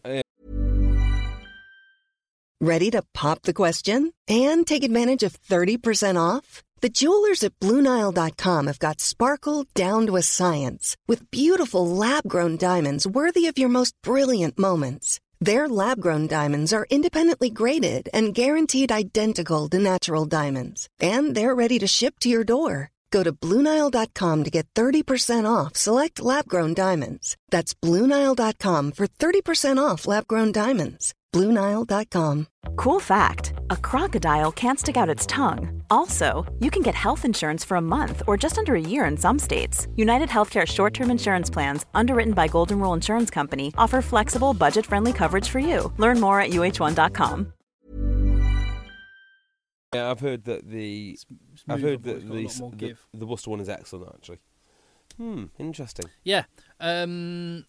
Ready to pop the question and take advantage of 30% off? The jewelers at BlueNile.com have got sparkle down to a science with beautiful lab grown diamonds worthy of your most brilliant moments. Their lab grown diamonds are independently graded and guaranteed identical to natural diamonds, and they're ready to ship to your door. Go to BlueNile.com to get 30% off select lab grown diamonds. That's BlueNile.com for 30% off lab grown diamonds. BlueNile.com. Cool fact a crocodile can't stick out its tongue. Also, you can get health insurance for a month or just under a year in some states. United Healthcare short term insurance plans, underwritten by Golden Rule Insurance Company, offer flexible, budget friendly coverage for you. Learn more at uh1.com. Yeah, I've heard that the it's, it's I've heard that it's got a lot the, more the give. the Worcester one is excellent actually. Hmm, interesting. Yeah. Um,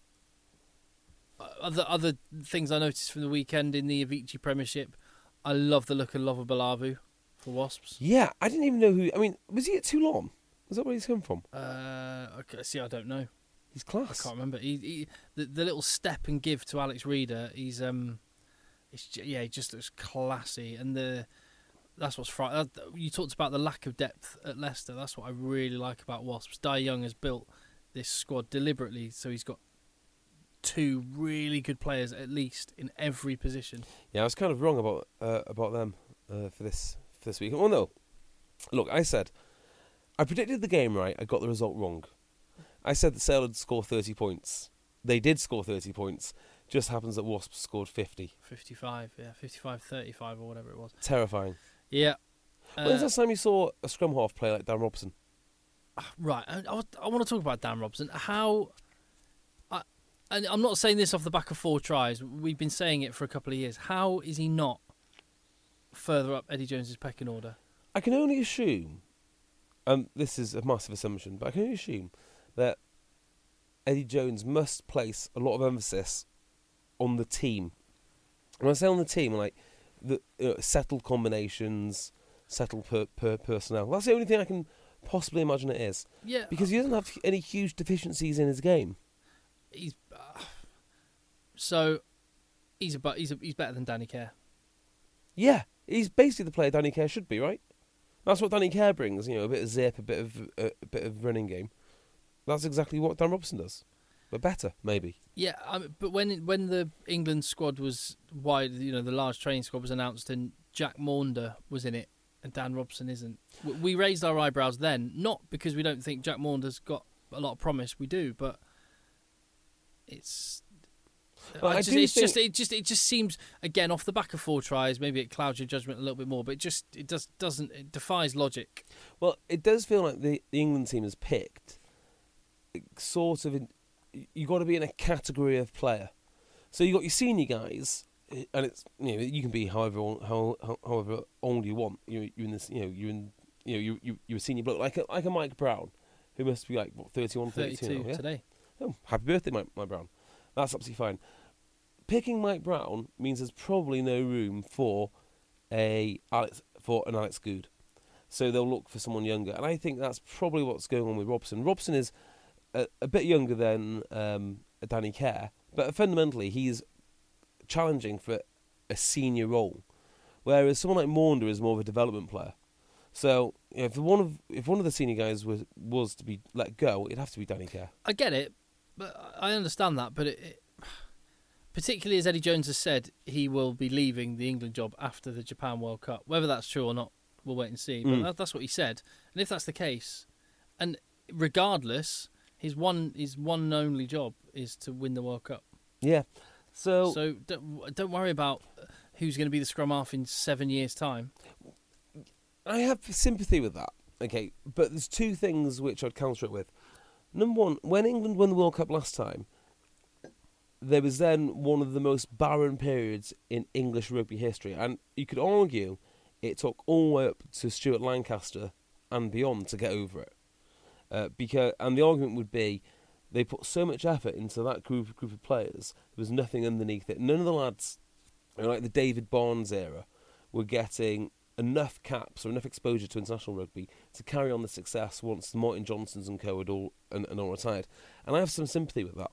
other other things I noticed from the weekend in the Aviva Premiership, I love the look of Lova Balavu for Wasps. Yeah, I didn't even know who. I mean, was he at Toulon? Is that where he's come from? Uh, okay, see, I don't know. He's class. I can't remember. He, he the, the little step and give to Alex Reeder. He's um, it's yeah, he just looks classy, and the that's what's fri- that, You talked about the lack of depth at Leicester. That's what I really like about Wasps. Dai Young has built this squad deliberately, so he's got two really good players at least in every position. Yeah, I was kind of wrong about uh, about them uh, for this for this week. Well, no, look, I said I predicted the game right. I got the result wrong. I said that Sale would score thirty points. They did score thirty points. Just happens that Wasps scored 50. 55, yeah, 55, 35 or whatever it was. Terrifying. Yeah. When's the Uh, last time you saw a scrum half play like Dan Robson? right, I, I, want to talk about Dan Robson. How. I, and I'm not saying this off the back of four tries. We've been saying it for a couple of years. How is he not further up Eddie Jones's pecking order? I can only assume, and this is a massive assumption, but I can only assume that Eddie Jones must place a lot of emphasis on the team. When I say on the team, like the know, settled combinations, settled per, per personnel. That's the only thing I can possibly imagine it is, Yeah, because he doesn't have any huge deficiencies in his game. he's uh, so he's a, he's a, he's better than Danny Care. Yeah, he's basically the player Danny Care should be, right? That's what Danny Care brings, you know, a bit of zip, a bit of uh, a bit of running game. That's exactly what Dan Robson does, but better, maybe. Yeah, I mean, but when when the England squad was wide, you know, the large training squad was announced, and Jack Maunder was in it, and Dan Robson isn't. We raised our eyebrows then, not because we don't think Jack Maunder's got a lot of promise. We do, but it's. Well, I I just, do it's just it just it just seems again off the back of four tries. Maybe it clouds your judgment a little bit more, but it just it does doesn't it defies logic. Well, it does feel like the, the England team has picked sort of. In, you got to be in a category of player. So you've got your senior guys, eh, and it's you know you can be however old, how, how, however old you want. You you're in this you know you're in you know you you you're a senior bloke like a, like a Mike Brown, who must be like what 31, 32 Thirty-two now, yeah? today. Oh, happy birthday, Mike, Mike Brown. That's absolutely fine. Picking Mike Brown means there's probably no room for a Alex for an Alex Goode. So they'll look for someone younger, and I think that's probably what's going on with Robson. Robson is a, a bit younger than um, Danny Care, but fundamentally he's challenging for a senior role, whereas someone like Maunder is more of a development player. So you know, if one of if one of the senior guys was was to be let go, it'd have to be Danny Care. I get it, but I understand that. But it, it, particularly as Eddie Jones has said, he will be leaving the England job after the Japan World Cup. Whether that's true or not, we'll wait and see. But Mm. that, that's what he said. And if that's the case, and regardless, his one his one and only job is to win the World Cup. Yeah. So, So don't, don't worry about who's going to be the scrum half in seven years' time. I have sympathy with that. Okay, but there's two things which I'd counter it with. Number one, when England won the World Cup last time, there was then one of the most barren periods in English rugby history, and you could argue it took all the way up to Stuart Lancaster and beyond to get over it. Uh, because and the argument would be they put so much effort into that group group of players. There was nothing underneath it. None of the lads, you know, like the David Barnes era, were getting enough caps or enough exposure to international rugby to carry on the success once the Martin Johnsons and co had all and, and all retired. And I have some sympathy with that.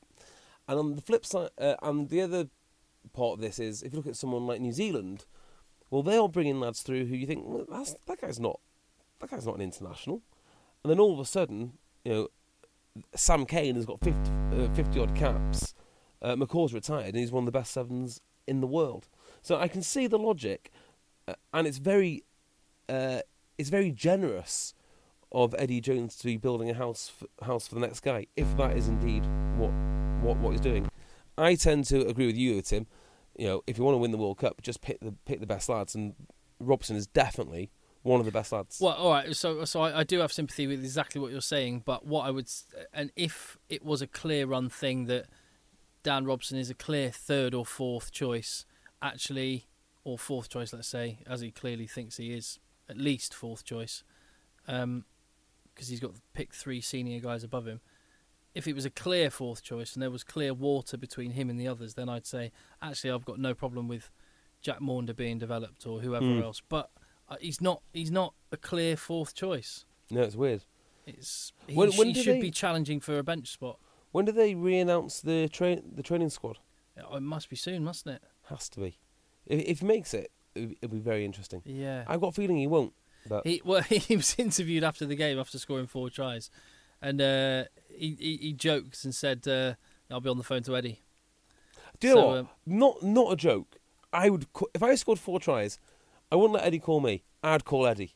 And on the flip side, uh, and the other part of this is if you look at someone like New Zealand, well, they are bringing lads through who you think well, that guy's not that guy's not an international, and then all of a sudden, you know, Sam Cane has got 50, uh, 50 odd caps. Uh, McCaw's retired, and he's one of the best sevens in the world. So I can see the logic, uh, and it's very, uh, it's very generous of Eddie Jones to be building a house f- house for the next guy, if that is indeed what what what he's doing. I tend to agree with you, Tim. You know, if you want to win the World Cup, just pick the pick the best lads, and Robson is definitely one of the best lads. Well, all right. So, so I, I do have sympathy with exactly what you're saying, but what I would, and if it was a clear run thing that Dan Robson is a clear third or fourth choice, actually, or fourth choice, let's say, as he clearly thinks he is, at least fourth choice, because he's got picked three senior guys above him. If it was a clear fourth choice and there was clear water between him and the others, then I'd say actually I've got no problem with Jack Maunder being developed or whoever Hmm. else. But he's not. He's not a clear fourth choice. no, it's weird. It's he, When- when he should they- be challenging for a bench spot. When do they re-announce the train the training squad? Oh, It must be soon, mustn't it? Has to be. If, if he makes it, it'll be very interesting. Yeah. I've got a feeling he won't. But He well, he was interviewed after the game after scoring four tries, and uh, he, he he joked and said, uh, "I'll be on the phone to Eddie." do you know what? um, not not a joke. I would if I scored four tries, I wouldn't let Eddie call me. I'd call Eddie.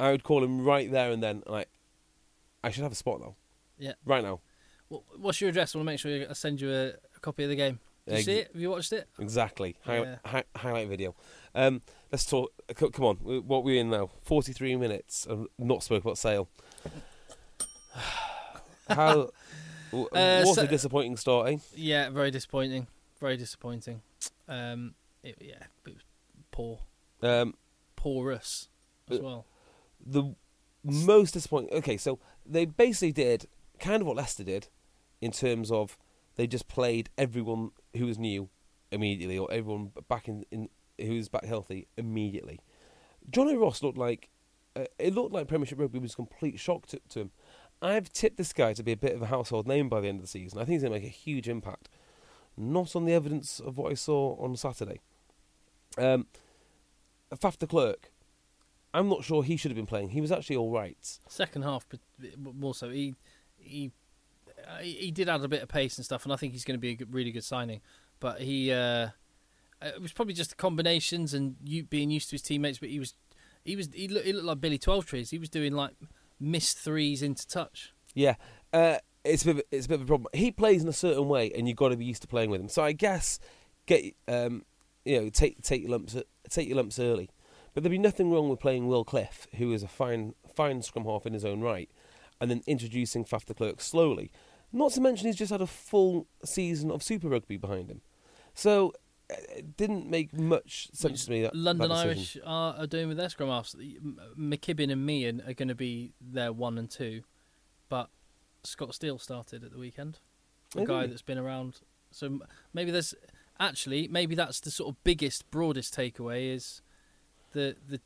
I would call him right there and then. Like, I should have a spot though. Yeah. Right now. Wh- What's your address? I want to make sure I send you a, a copy of the game. Did you Ex- see it? Have you watched it? Exactly. Hi- Yeah. hi- highlight video. Um, let's talk. c- Come on. What we're in now? Forty-three minutes. I've not spoke about Sale. How? w- Uh, what so- a disappointing start, eh? Yeah, very disappointing. Very disappointing. Um, it, yeah, it was poor, Um, porous as Uh, well. the most disappointing. Okay, so they basically did kind of what Leicester did, in terms of they just played everyone who was new immediately, or everyone back in, in who was back healthy immediately. Jono Ross looked like uh, it looked like Premiership rugby was a complete shock to, to him. I've tipped this guy to be a bit of a household name by the end of the season. I think he's going to make a huge impact. Not on the evidence of what I saw on Saturday. Um, Faf de Klerk, I'm not sure he should have been playing. He was actually all right. Second half, but more so, he he uh, he he did add a bit of pace and stuff, and I think he's going to be a good, really good signing. But he uh, it was probably just the combinations and you being used to his teammates. But he was he was he looked, he looked like Billy Twelvetrees. He was doing like missed threes into touch. Yeah, uh, it's a bit of, it's a bit of a problem. He plays in a certain way, and you've got to be used to playing with him. So I guess get um, you know take take your lumps take your lumps early. But there'd be nothing wrong with playing Will Cliff, who is a fine fine scrum half in his own right, and then introducing Faf de Klerk slowly. Not to mention he's just had a full season of Super Rugby behind him, so uh, it didn't make much sense to me. That London that. Irish are, are doing with their scrum halves. McKibbin and Meehan are going to be their one and two, but Scott Steele started at the weekend, a Oh, guy that's been around. So maybe there's actually maybe that's the sort of biggest, broadest takeaway is the the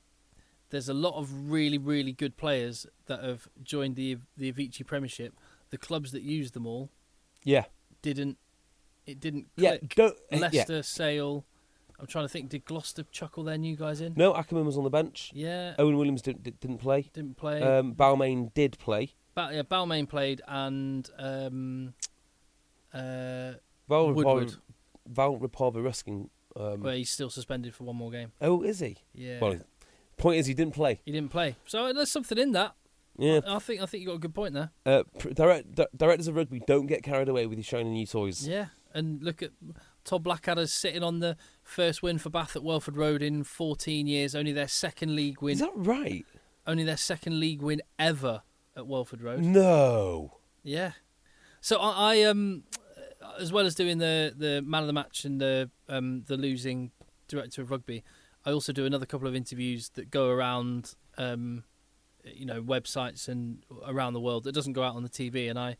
there's a lot of really really good players that have joined the the Aviva Premiership. The clubs that used them all Yeah, didn't it didn't yeah, don't, uh, Leicester, yeah. Sale. I'm trying to think. Did Gloucester chuckle their new guys in? No, Ackermann was on the bench. Yeah, Owen Williams didn't didn't play. didn't play. Um, Balmain did play. Ba- yeah, Balmain played, and um, uh, Val Woodward, Rapava, Val Rapava Ruskin. Um, where he's still suspended for one more game. oh, is he? Yeah, Well, point is he didn't play. he didn't play. So there's something in that. Yeah. I think I think you got a good point there. Uh, direct, di- directors of rugby don't get carried away with your shiny new toys. Yeah, and look at Todd Blackadder sitting on the first win for Bath at Welford Road in 14 years. Only their second league win. Is that right? Only their second league win ever at Welford Road. No. Yeah. So I, I um, as well as doing the the man of the match and the um the losing director of rugby, I also do another couple of interviews that go around um, you know, websites and around the world that doesn't go out on the TV. And I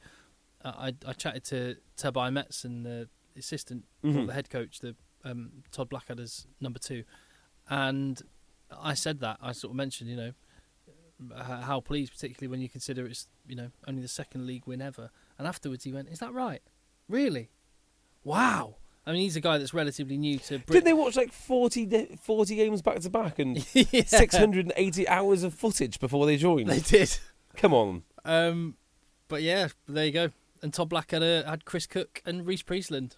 I, I chatted to Tabai Matson, the assistant Mhm. the head coach, the um, Todd Blackadder's number two, and I said that I sort of mentioned you know how pleased, particularly when you consider it's you know only the second league win ever. And afterwards he went, "Is that right? Really? Wow." I mean, he's a guy that's relatively new to Did Britain. they watch like 40, di- 40 games back to back and Yeah. 680 hours of footage before they joined? They did. Come on. Um, but yeah, there you go. And Todd Black had Chris Cook and Rhys Priestland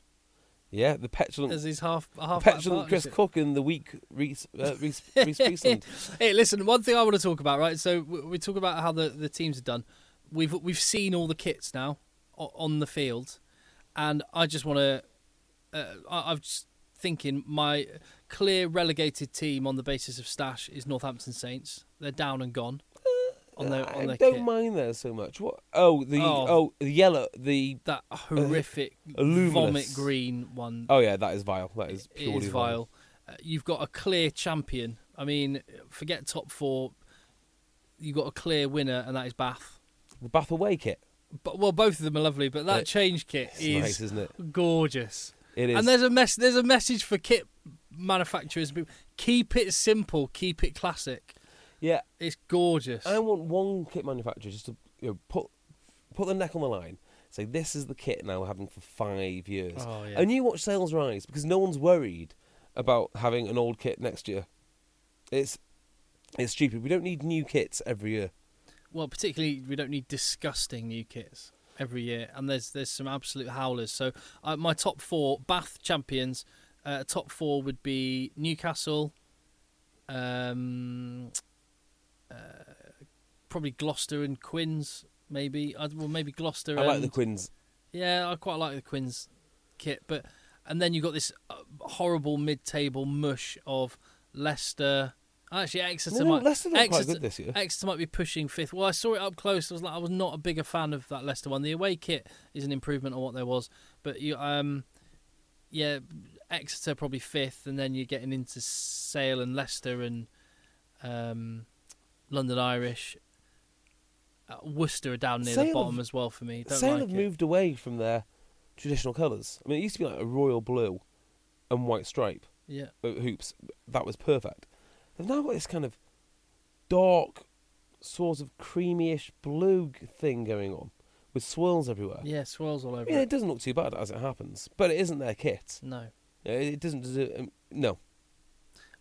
Yeah, the petulant, as his half half petulant Chris Cook and the weak Rhys, uh, Rhys, Rhys Priestland. hey, listen. One thing I want to talk about, right? So we we talk about how the, the teams are done. We've we've seen all the kits now on the field, and I just want to. Uh, I, I'm just thinking my clear relegated team on the basis of stash is Northampton Saints. They're down and gone on their on I don't kit. mind there so much. What? Oh, the Oh. oh, the yellow, the That horrific Uh, vomit green one oh yeah, that is vile. That is It purely is vile. Uh, you've got a clear champion. I mean, forget top four. You've got a clear winner, and that is Bath. The Bath away kit. But well, both of them are lovely. But that It- change kit It's is nice, isn't it? gorgeous. It is. And there's a mess. There's a message for kit manufacturers: keep it simple, keep it classic. yeah, It's gorgeous. I want one kit manufacturer just to you know, put put the neck on the line. Say this is the kit now we're having for five years, Oh, yeah. and you watch sales rise because no one's worried about having an old kit next year. It's it's stupid. We don't need new kits every year. Well, particularly we don't need disgusting new kits every year, and there's there's some absolute howlers. So uh, my top four Bath champions, uh, top four would be Newcastle, um, uh, probably Gloucester and Quins, maybe. I'd, well, maybe Gloucester. I like and, the Quins. Yeah, I quite like the Quins kit, but and then you've got this uh, horrible mid-table mush of Leicester. Actually, Exeter No, might Leicester look quite Exeter, good this year. Exeter might be pushing fifth. Well, I saw it up close. I was like, I was not a bigger fan of that Leicester one. The away kit is an improvement on what there was, but you, um, yeah, Exeter probably fifth, and then you're getting into Sale and Leicester and um, London Irish. Uh, Worcester are down near the bottom have- as well for me. Don't Sale like have it. moved away from their traditional colours. I mean, it used to be like a royal blue and white stripe Yeah, hoops. That was perfect. They've now got this kind of dark, sort of creamy-ish blue thing going on with swirls everywhere. yeah, swirls all over. Mean, it. it doesn't look too bad as it happens, but it isn't their kit. No. It doesn't. deserve- um, no.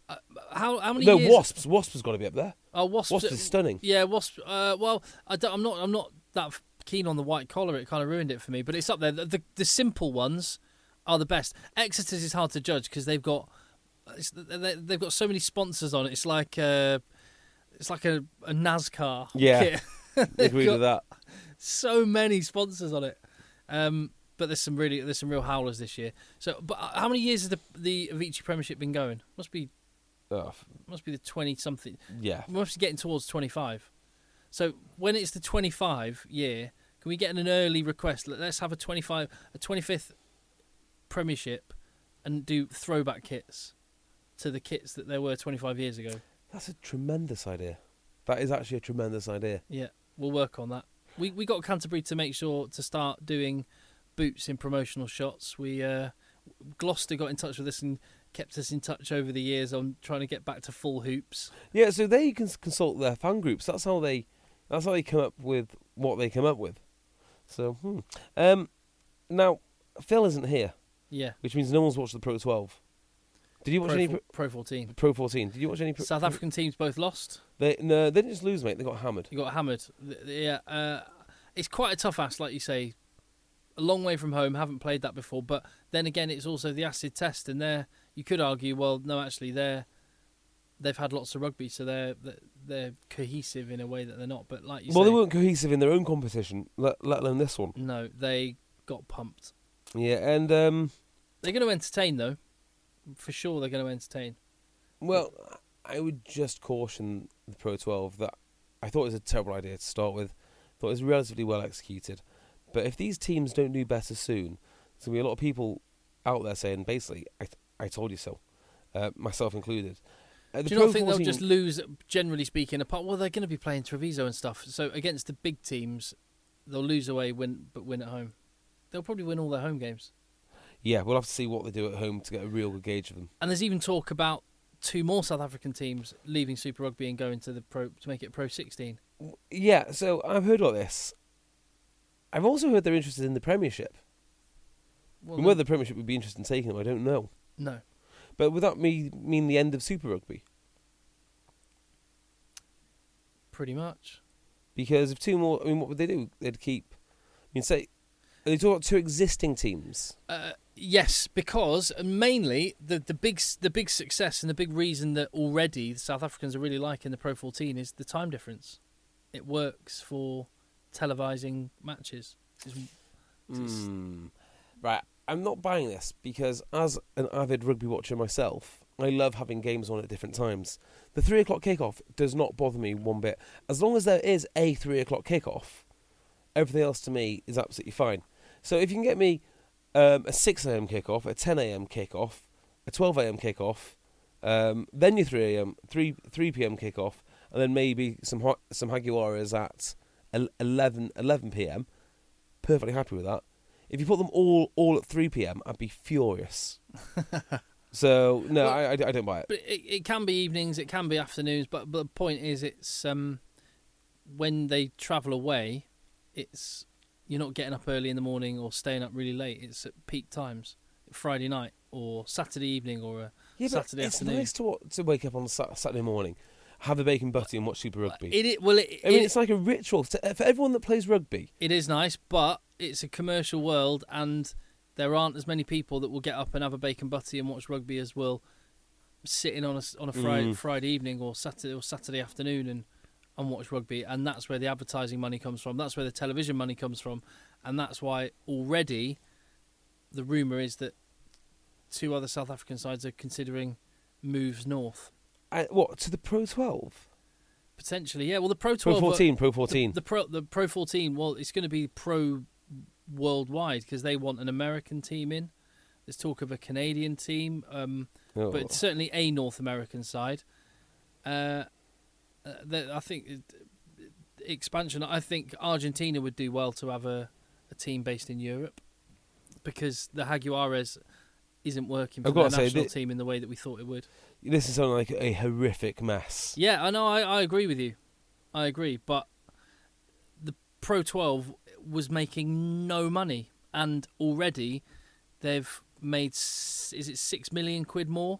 Uh, how how many No, years? wasps. Wasps has got to be up there. Oh, wasps. Wasps is stunning. Yeah, wasp. Uh, well, I don't, I'm not. I'm not that keen on the white collar. It kind of ruined it for me. But it's up there. The the, the simple ones are the best. Exeter's is hard to judge because they've got they, they've got so many sponsors on it. It's like uh, it's like a, a NASCAR. Yeah. kit. Agree with that. So many sponsors on it. Um, but there's some really there's some real howlers this year. So, but uh, how many years has the the Aviva Premiership been going? Must be Oh, must be the twenty something. yeah. We must be getting towards 25. So when it's the 25 year, can we get an early request? Let- Let's have a 25, a 25th Premiership, and do throwback kits to the kits that there were 25 years ago. That's a tremendous idea. That is actually a tremendous idea. Yeah, we'll work on that. We we got Canterbury to make sure to start doing boots in promotional shots. We uh, Gloucester got in touch with us and kept us in touch over the years on trying to get back to full hoops. Yeah, so they can consult their fan groups. That's how they. That's how they come up with what they come up with. So, hmm. um, now Phil isn't here, Yeah, which means no one's watched the Pro 12. Did you watch Pro, any Pro, Pro 14. Pro 14? Did you watch any? Pro, South African teams both lost. They no, they didn't just lose, mate. They got hammered. You got hammered. Yeah, uh, it's quite a tough ass, like you say. A long way from home. Haven't played that before, but then again, it's also the acid test, and there you could argue, well, no, actually, they're they've had lots of rugby, so they're they're- they're cohesive in a way that they're not. But like you well, say, they weren't cohesive in their own competition, let, let alone this one. no, they got pumped. Yeah, and um, They're going to entertain, though, for sure. They're going to entertain. well, I would just caution the Pro 12 that I thought it was a terrible idea to start with. Thought it was relatively well executed, but if these teams don't do better soon, there's gonna be a lot of people out there saying basically, "I, I told you so," uh, myself included. Uh, Do you not think 14 they'll just lose, generally speaking? Apart, well, they're going to be playing Treviso and stuff. So against the big teams, they'll lose away, win, but win at home. They'll probably win all their home games. Yeah, we'll have to see what they do at home to get a real good gauge of them. And there's even talk about two more South African teams leaving Super Rugby and going to the pro to make it Pro 16. Yeah, so I've heard all this. I've also heard they're interested in the Premiership. Well, and whether the Premiership would be interested in taking them, I don't know. no, But would that me mean the end of Super Rugby? pretty much. Because if two more, I mean, what would they do? They'd keep. I mean, say, are they talking about two existing teams? Uh, yes, because mainly the the big the big success and the big reason that already the South Africans are really liking the Pro 14 is the time difference. It works for televising matches. It's- it's- Hmm. Right, I'm not buying this because as an avid rugby watcher myself, I love having games on at different times. The three o'clock kickoff does not bother me one bit. As long as there is a three o'clock kickoff, everything else to me is absolutely fine. So if you can get me um, a six a.m. kickoff, a ten a.m. kickoff, a twelve a.m. kickoff, um, then your three a.m. three three p.m. kickoff, and then maybe some ho- some Jaguares at 11, 11 p.m. Perfectly happy with that. If you put them all all at three p.m., I'd be furious. so no, Well, I, I, I don't buy it. But it, it can be evenings, it can be afternoons. But but the point is, it's um, when they travel away, it's you're not getting up early in the morning or staying up really late. It's at peak times, Friday night or Saturday evening or a Yeah, Saturday it's afternoon. It's nice to to wake up on a Saturday morning, have a bacon butty, and watch Super Rugby. It, it well, it, I mean, it- it's like a ritual to, for everyone that plays rugby. it is nice, but it's a commercial world, and there aren't as many people that will get up and have a bacon butty and watch rugby as will sitting on a on a Friday, Mm. Friday evening or Saturday or Saturday afternoon and and watch rugby. And that's where the advertising money comes from. That's where the television money comes from, and that's why already the rumor is that two other South African sides are considering moves north. Uh, what to the Pro 12? Potentially, yeah. Well, the Pro 12, Pro 12, 14, Pro the- 14. The, Pro the Pro 14. Well, it's going to be Pro worldwide because they want an American team in. There's talk of a Canadian team, um, Oh. but certainly a North American side. Uh, uh, the- I think it- expansion. I think Argentina would do well to have a, a team based in Europe because the Jaguares isn't working for I've the national thi- team in the way that we thought it would. This is sounding like a horrific mess. Yeah, I know. I, I agree with you. I agree, but the Pro 12 was making no money, and already they've made is it six million quid more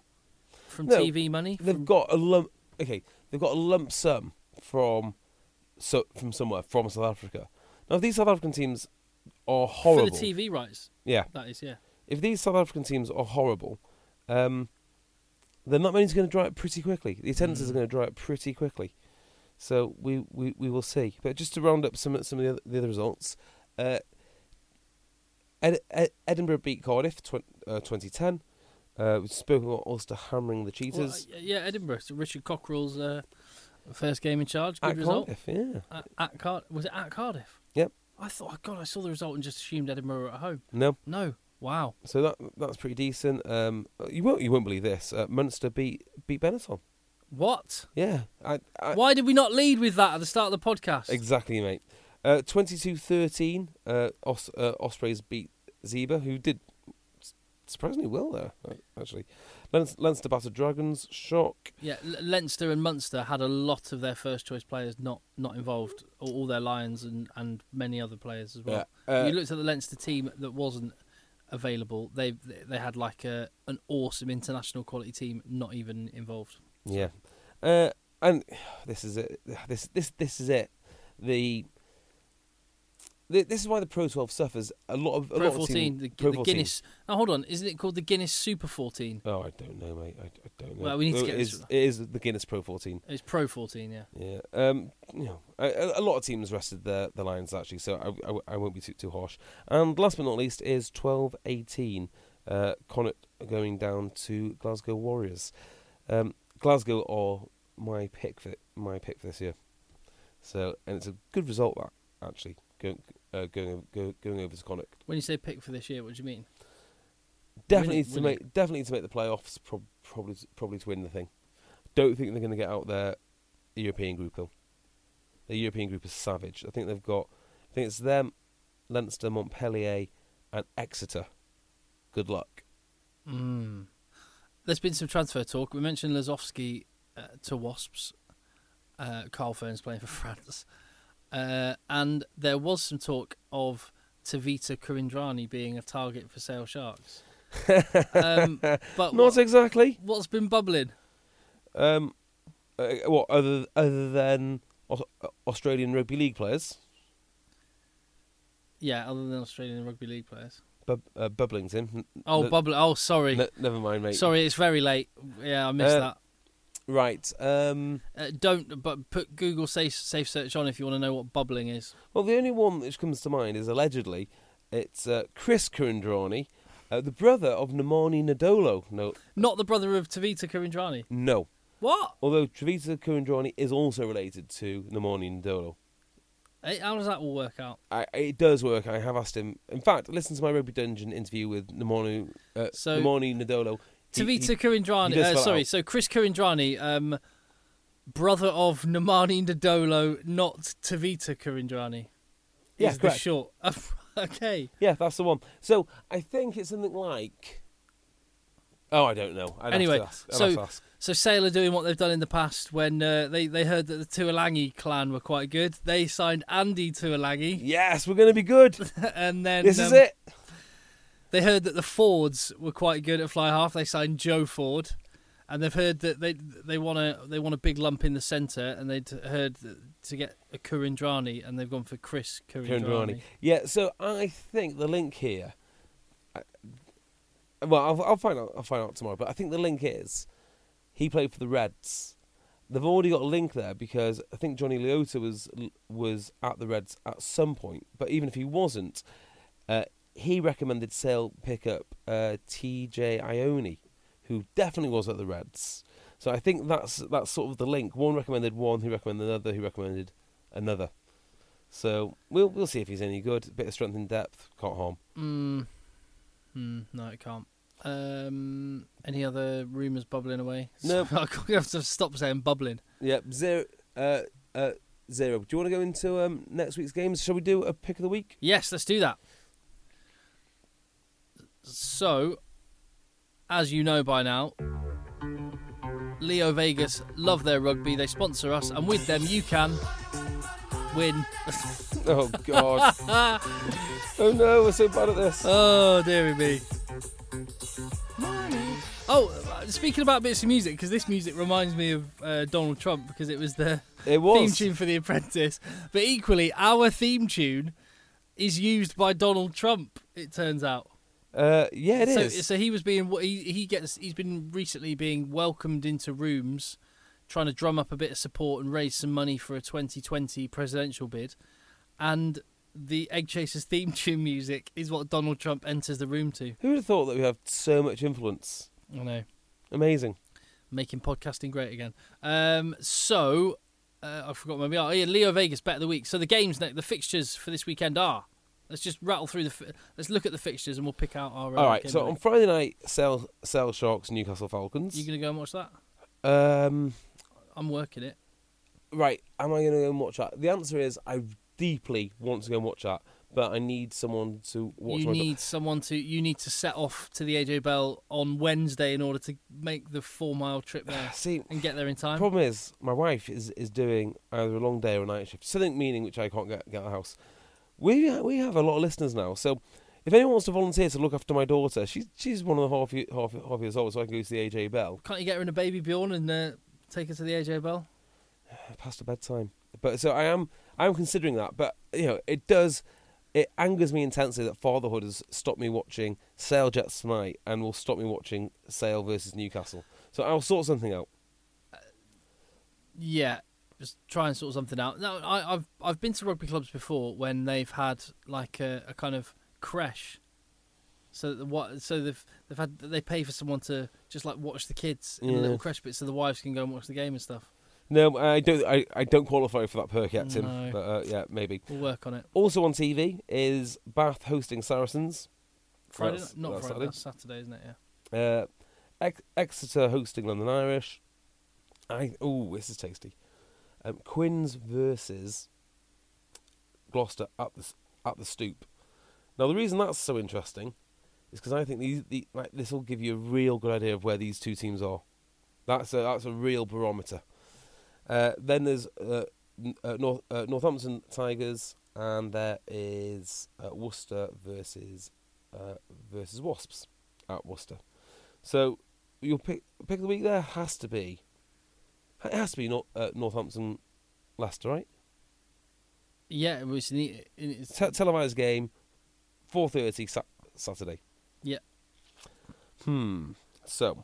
from No, TV money? They've From- got a lump. Okay, they've got a lump sum from so from somewhere from South Africa. Now, if these South African teams are horrible, for the TV rights. yeah, That is, yeah. if these South African teams are horrible, um, then that money's going to dry up pretty quickly. The attendances Mm. are going to dry up pretty quickly. So we, we, we will see. But just to round up some some of the other, the other results, uh, Ed, Ed, Edinburgh beat Cardiff tw- uh, 2010. Uh, we've spoken about Ulster hammering the Well, Cheetahs uh, yeah, Edinburgh. So Richard Cockerill's uh, first game in charge. Good at result. Cardiff. Yeah. At, at was it at Cardiff? Yep. I thought, oh God, I saw the result and just assumed Edinburgh were at home. No. No. Wow. So that that's pretty decent. Um, you won't you won't believe this. Uh, Munster beat beat Benetton. What? Yeah, I, I, Why did we not lead with that at the start of the podcast? exactly, mate. Uh, 22-13, uh, Os, uh, Ospreys beat Zebre, who did surprisingly well there. uh, Actually, Leinster, Leinster battered Dragons. Shock. Yeah, Leinster and Munster had a lot of their first choice players not, not involved, all, their Lions and, and many other players as well. Yeah, uh, you looked at the Leinster team that wasn't available. They they had like a an awesome international quality team not even involved. Yeah, uh, and this is it. This this this is it. The Th- This is why the Pro 12 suffers. A lot of a Pro lot of 14, team- the, Pro the 14. Guinness. Now hold on, isn't it called the Guinness Super 14? Oh, I don't know, mate. I, I don't know. Well, we need to get it this- is, it is the Guinness Pro 14. It's Pro 14, yeah. Yeah. Um. You know, a, a lot of teams rested the the Lions actually, so I, I, I won't be too too harsh. And last but not least is 12-18. Uh, Connacht going down to Glasgow Warriors. Um, Glasgow are my pick for my pick for this year. So and it's a good result that actually uh, going go, going over to Connacht. When you say pick for this year, what do you mean? Definitely to make definitely to make the playoffs. Prob- probably probably to win the thing. Don't think they're going to get out their European group though. The European group is savage. I think they've got. I think it's them, Leinster, Montpellier, and Exeter. Good luck. Mm. There's been some transfer talk. We mentioned Lozowski uh, to Wasps. Uh, Carl Fearns playing for France. Uh, and there was some talk of Tevita Kuridrani being a target for Sale Sharks. um, but Not what, exactly. what's been bubbling? Um, uh, what other other than Australian rugby league players? Yeah, other than Australian rugby league players. Bub- uh, Oh, bubbling. Oh, sorry. n- never mind, mate. Sorry, it's very late. Yeah, I missed Uh, that. Right. Um. Uh, don't, but put Google safe safe search on if you want to know what bubbling is. Well, the only one which comes to mind is allegedly it's uh, Chris Kuridrani, uh, the brother of Nemani Nadolo. No, Not the brother of Tevita Kuridrani. no. What? Although Travita Kuridrani is also related to Nemani Nadolo. Hey, how does that all work out? I, it does work. I have asked him. In fact, listen to my Rugby Dungeon interview with Namanu, uh, So- Nemani Nadolo. Tevita Kuridrani. Uh, sorry, so Chris Kuridrani, um, brother of Nemani Nadolo, not Tevita Kuridrani. Yeah, is correct. short. okay. Yeah, that's the one. So I think it's something like. Oh, I don't know. I'd Anyway, have to ask. I'd so-. So Sale are doing what they've done in the past when uh, they, they heard that the Tuilagi clan were quite good. They signed Andy Tuilagi, yes, we're going to be good. and then this is um, it. They heard that the Fords were quite good at fly half. They signed Joe Ford, and they've heard that they they want a they want a big lump in the centre, and they'd heard to get a Kuridrani, and they've gone for Chris Kuridrani. Kuridrani. Yeah, so I think the link here. I- Well, I'll, I'll find out. I'll find out tomorrow. But I think the link is he played for the Reds. They've already got a link there because I think Johnny Leota was was at the Reds at some point. But even if he wasn't, uh, he recommended Sale pick up uh, TJ Ioane, who definitely was at the Reds. So I think that's that's sort of the link. One recommended one, who recommended another, who recommended another. So we'll we'll see if he's any good. bit of strength and depth can't harm. Mm. Mm, no, it can't. Um, any other rumours bubbling away? No. I have to stop saying bubbling. Yep, zero. Uh, uh, zero. Do you want to go into um, next week's games? Shall we do a pick of the week? Yes, let's do that. So, as you know by now, Leo Vegas love their rugby. They sponsor us, and with them, you can win. Oh God! oh no, we're so bad at this. oh, dearie me. Oh, speaking about bits of music, because this music reminds me of uh, Donald Trump because it was the It was. theme tune for The Apprentice. But equally, our theme tune is used by Donald Trump. It turns out. Uh, yeah, it so, is. so he was being he he gets he's been recently being welcomed into rooms, trying to drum up a bit of support and raise some money for a 2020 presidential bid, and the Egg Chasers theme tune music is what Donald Trump enters the room to. Who would have thought that we have so much influence? I know, Amazing. making podcasting great again. Um, so uh, I forgot where we are. Oh, yeah, Leo Vegas bet of the week. So the games, the fixtures for this weekend are. Let's just rattle through the. Fi- let's look at the fixtures and we'll pick out our. Uh, All right. So on. Friday night, Sale Sale Sharks Newcastle Falcons. you gonna go and watch that? Um. I'm working it. Right. Am I going to go and watch that? The answer is I deeply want to go and watch that, but I need someone to watch. you need someone to you need to set off to the AJ Bell on Wednesday in order to make the four mile trip there See, and get there in time. problem is my wife is is doing either a long day or a night shift. Something meaning which I can't get get out of the house. We we have a lot of listeners now, so. If anyone wants to volunteer to look after my daughter, she's she's one and a half, half, half years old, so I can go to the AJ Bell Can't you get her in a baby Bjorn and uh, take her to the AJ Bell? past her bedtime. But so I am I am considering that, but you know it does it angers me intensely that fatherhood has stopped me watching Sale Jets tonight and will stop me watching Sale versus Newcastle. So I'll sort something out. Yeah, just try and sort something out. No, I, I've I've been to rugby clubs before when they've had like a, a kind of creche. So that what? So they've they've had they pay for someone to just like watch the kids in a little creche bit, so the wives can go and watch the game and stuff. No, I don't. I, I don't qualify for that perk yet, Tim. No. But uh, yeah, maybe. We'll work on it. Also on TV is Bath hosting Saracens. Friday, That's- not that's Friday, Saturday. that's Saturday, isn't it? Yeah. Uh, Ex- Exeter hosting London Irish. I oh, this is tasty. Um, Quins versus Gloucester at the at the Stoop. Now the reason that's so interesting is because I think these the, like this will give you a real good idea of where these two teams are. That's a that's a real barometer. Uh, then there's uh, uh, uh, Northampton Tigers, and there is uh, Worcester versus uh, versus Wasps at Worcester. So your pick pick of the week there has to be it has to be Nor- uh, Northampton Leicester, right? Yeah, it was neat. It's, Te- televised game, four thirty sa- Saturday. Yeah. Hmm. So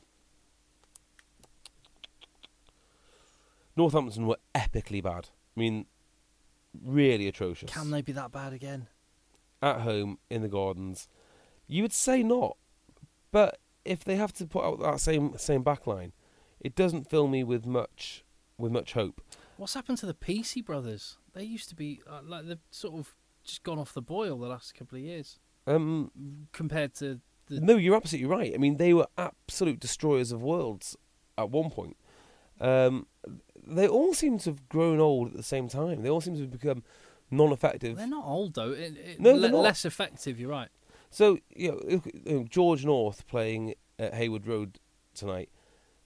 Northampton were epically bad. I mean, really atrocious. can they be that bad again? at home in the Gardens. You would say not, but if they have to put out that same same backline, it doesn't fill me with much with much hope. What's happened to the Pisi brothers? They used to be uh, like they've sort of just gone off the boil the last couple of years Um, compared to the. no, you're absolutely right. I mean, they were absolute destroyers of worlds at one point. Um, they all seem to have grown old at the same time. They all seem to have become non-effective. They're not old though. It, it, No, le- they're not. less effective. You're right. So you know, look at, you know, George North playing at Heywood Road tonight.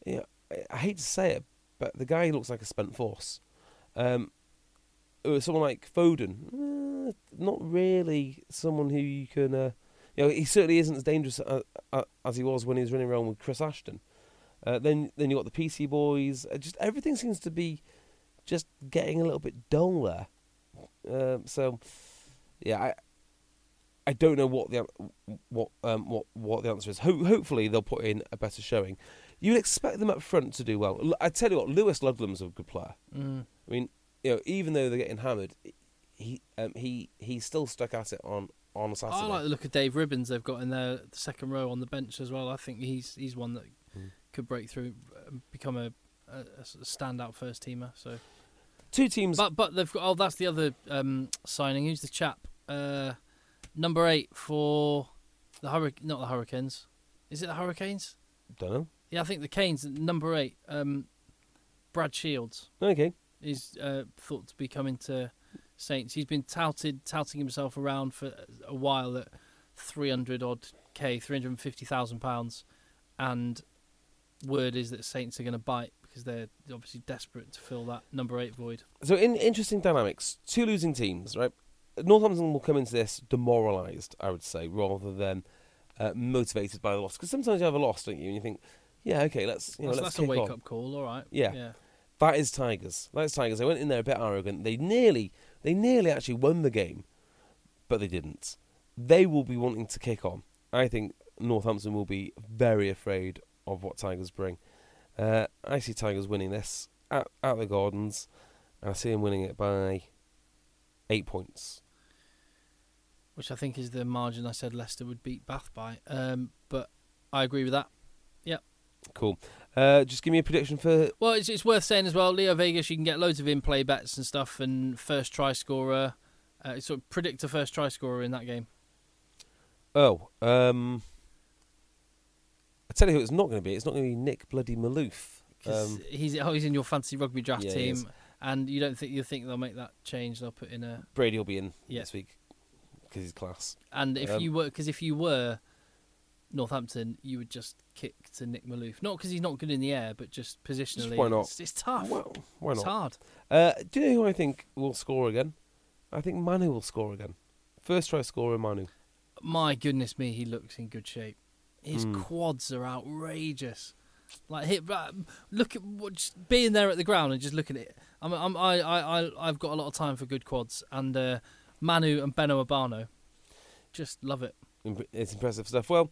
Know, I, hate to say it, but the guy looks like a spent force. Um, uh, someone like Foden, eh, not really someone who you can. Uh, you know, he certainly isn't as dangerous uh, uh, as he was when he was running around with Chris Ashton. Uh, then, then you got the Pisi boys. Uh, just everything seems to be just getting a little bit dull there. Um, so, yeah, I, I don't know what the what um what what the answer is. Ho- hopefully they'll put in a better showing. You'd expect them up front to do well. I tell you what, Lewis Ludlam's a good player. Mm. I mean, you know, even though they're getting hammered, he um, he he's still stuck at it on on Saturday. I like the look of Dave Ribbans they've got in there, the second row on the bench as well. I think he's he's one that Mm. could break through, and become a, a, a standout first teamer. So, Two teams. but but they've got oh that's the other um, signing. Who's the chap? Uh, number eight for the Hurric not the Hurricanes. Is it the Hurricanes? don't know. Yeah, I think the Canes. Number eight, um, Brad Shields. Okay. is uh, thought to be coming to Saints. He's been touted, touting himself around for a while at three hundred odd k, three hundred and fifty thousand pounds, and word is that Saints are going to bite because they're obviously desperate to fill that number eight void. So in interesting dynamics, two losing teams, right? Northampton will come into this demoralised, I would say, rather than uh, motivated by the loss. Because sometimes you have a loss, don't you? And you think, yeah, okay, let's you know, that's let's that's a wake on. up call, all right. Yeah. yeah. That is Tigers. That is Tigers. They went in there a bit arrogant. They nearly, they nearly actually won the game, but they didn't. They will be wanting to kick on. I think Northampton will be very afraid of what Tigers bring. Uh, I see Tigers winning this at, at the Gardens, and I see them winning it by eight points. Which I think is the margin I said Leicester would beat Bath by. Um, but I agree with that. Cool. Uh, just give me a prediction for. Well, it's, it's worth saying as well. Leo Vegas, you can get loads of in-play bets and stuff, and first try scorer. Uh, sort of predict a first try scorer in that game. Oh, um, I tell you who it's not going to be. It's not going to be Nick Bloody Malouf. Um, he's oh, he's in your fantasy rugby draft Yeah, team, and you don't think you think they'll make that change? They'll put in a Brady will be in Yeah. this week because he's class. and if Um, you were because if you were Northampton, you would just kick to Nick Malouf, not because he's not good in the air, but just positionally. why not? It's, it's tough. Well, why not? It's hard. Uh, do you know who I think will score again? I think Manu will score again. First try scorer, Manu. My goodness me, he looks in good shape. His Mm. quads are outrageous. Like hit, look at what just being there at the ground and just looking at it. I'm, I'm, I, I, I, I've got a lot of time for good quads, and uh, Manu and Beno Obano, just love it. It's impressive stuff. Well,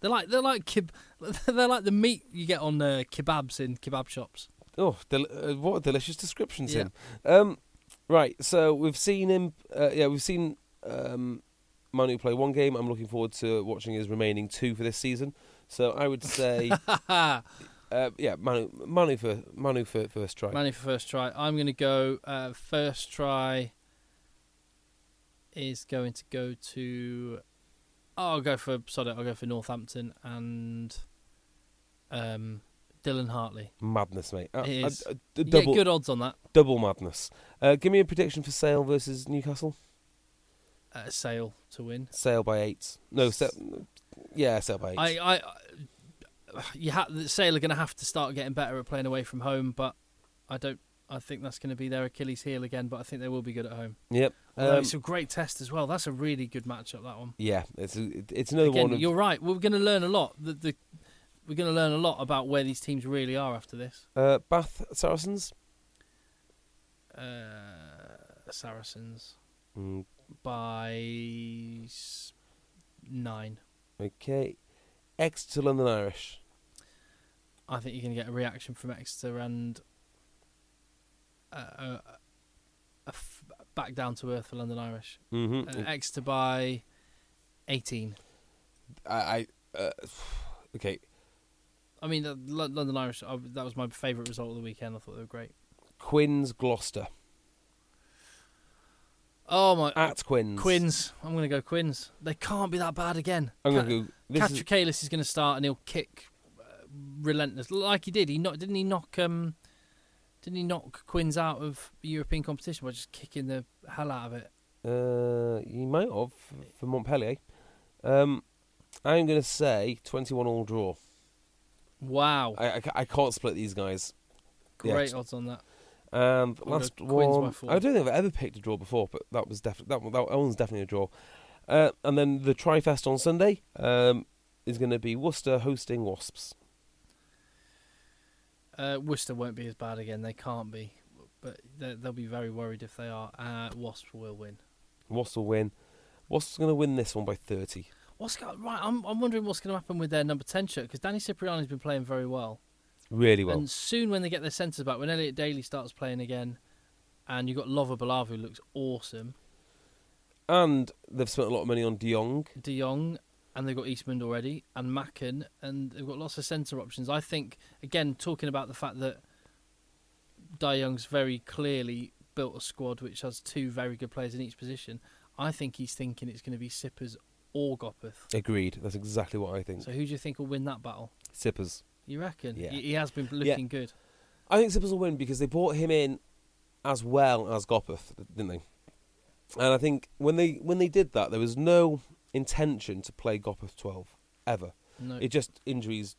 They're like they're like keb- they're like the meat you get on uh, kebabs in kebab shops. oh, del- uh, what a delicious description, Yeah. Um, right, so we've seen him. Uh, yeah, we've seen um, Manu play one game. I'm looking forward to watching his remaining two for this season. So I would say, uh, yeah, Manu, Manu for Manu for first try. Manu for first try. I'm going to go uh, first try. Is going to go to. Oh, I'll go for sorry. I'll go for Northampton and um, Dylan Hartley. Madness, mate. Uh, It uh, uh, double, get good odds on that. double madness. Uh, give me a prediction for Sale versus Newcastle. Uh, Sale to win. Sale by eight. No, Sale, yeah, Sale by eight. I, I, I you ha- Sale are going to have to start getting better at playing away from home, but I don't. I think that's going to be their Achilles heel again. But I think they will be good at home. yep. Um, it's a great test as well. That's a really good matchup. That one. yeah, it's a, it's another Again, one. Of, you're right. We're going to learn a lot. The, the we're going to learn a lot about where these teams really are after this. uh, Bath Saracens. Uh, Saracens Mm, by s- nine. okay. Exeter London Irish. I think you're going to get a reaction from Exeter and uh, a, a f- back down to earth for London Irish. Mm-hmm. Uh, Exeter by 18. I, I uh, okay. I mean, uh, Lo- London Irish, I, that was my favourite result of the weekend. I thought they were great. Quins Gloucester Oh, my. at Quinns. Quins. I'm going to go Quins. They can't be that bad again. I'm Ca- gonna go. This is, is, going to start and he'll kick uh, relentless, like he did. He not didn't he knock um didn't he knock Quins out of European competition by just kicking the hell out of it? uh, you might have for Montpellier. Um, I'm gonna say 21 all draw. Wow, I, I, I can't split these guys. great just- odds on that. And I'll last go by one, four. I don't think I've ever picked a draw before, but that was definitely that, one- that one's definitely a draw. Uh, and then the Trifest on Sunday um, is going to be Worcester hosting Wasps. Uh, Worcester won't be as bad again. They can't be, but they- they'll be very worried if they are. Uh, Wasps will win. Wasps will win. Wasps is going to win this one by 30. What's go- right? I'm I'm wondering what's going to happen with their number ten shirt because Danny Cipriani's been playing very well. Really well. And soon, when they get their centres back, when Elliot Daly starts playing again, and you've got Lova Balavu who looks awesome. And they've spent a lot of money on De Jongh. De Jongh, and they've got Eastmond already, and Macken, and they've got lots of centre options. I think, again, talking about the fact that Dai Young's very clearly built a squad which has two very good players in each position. I think he's thinking it's going to be Sippers or Gopperth. Agreed. That's exactly what I think. So who do you think will win that battle? Sippers. You reckon? Yeah. He, he has been looking good. I think Sippers will win because they brought him in as well as Gopperth, didn't they? And I think when they when they did that, there was no intention to play Gopperth twelve ever. No. It just injuries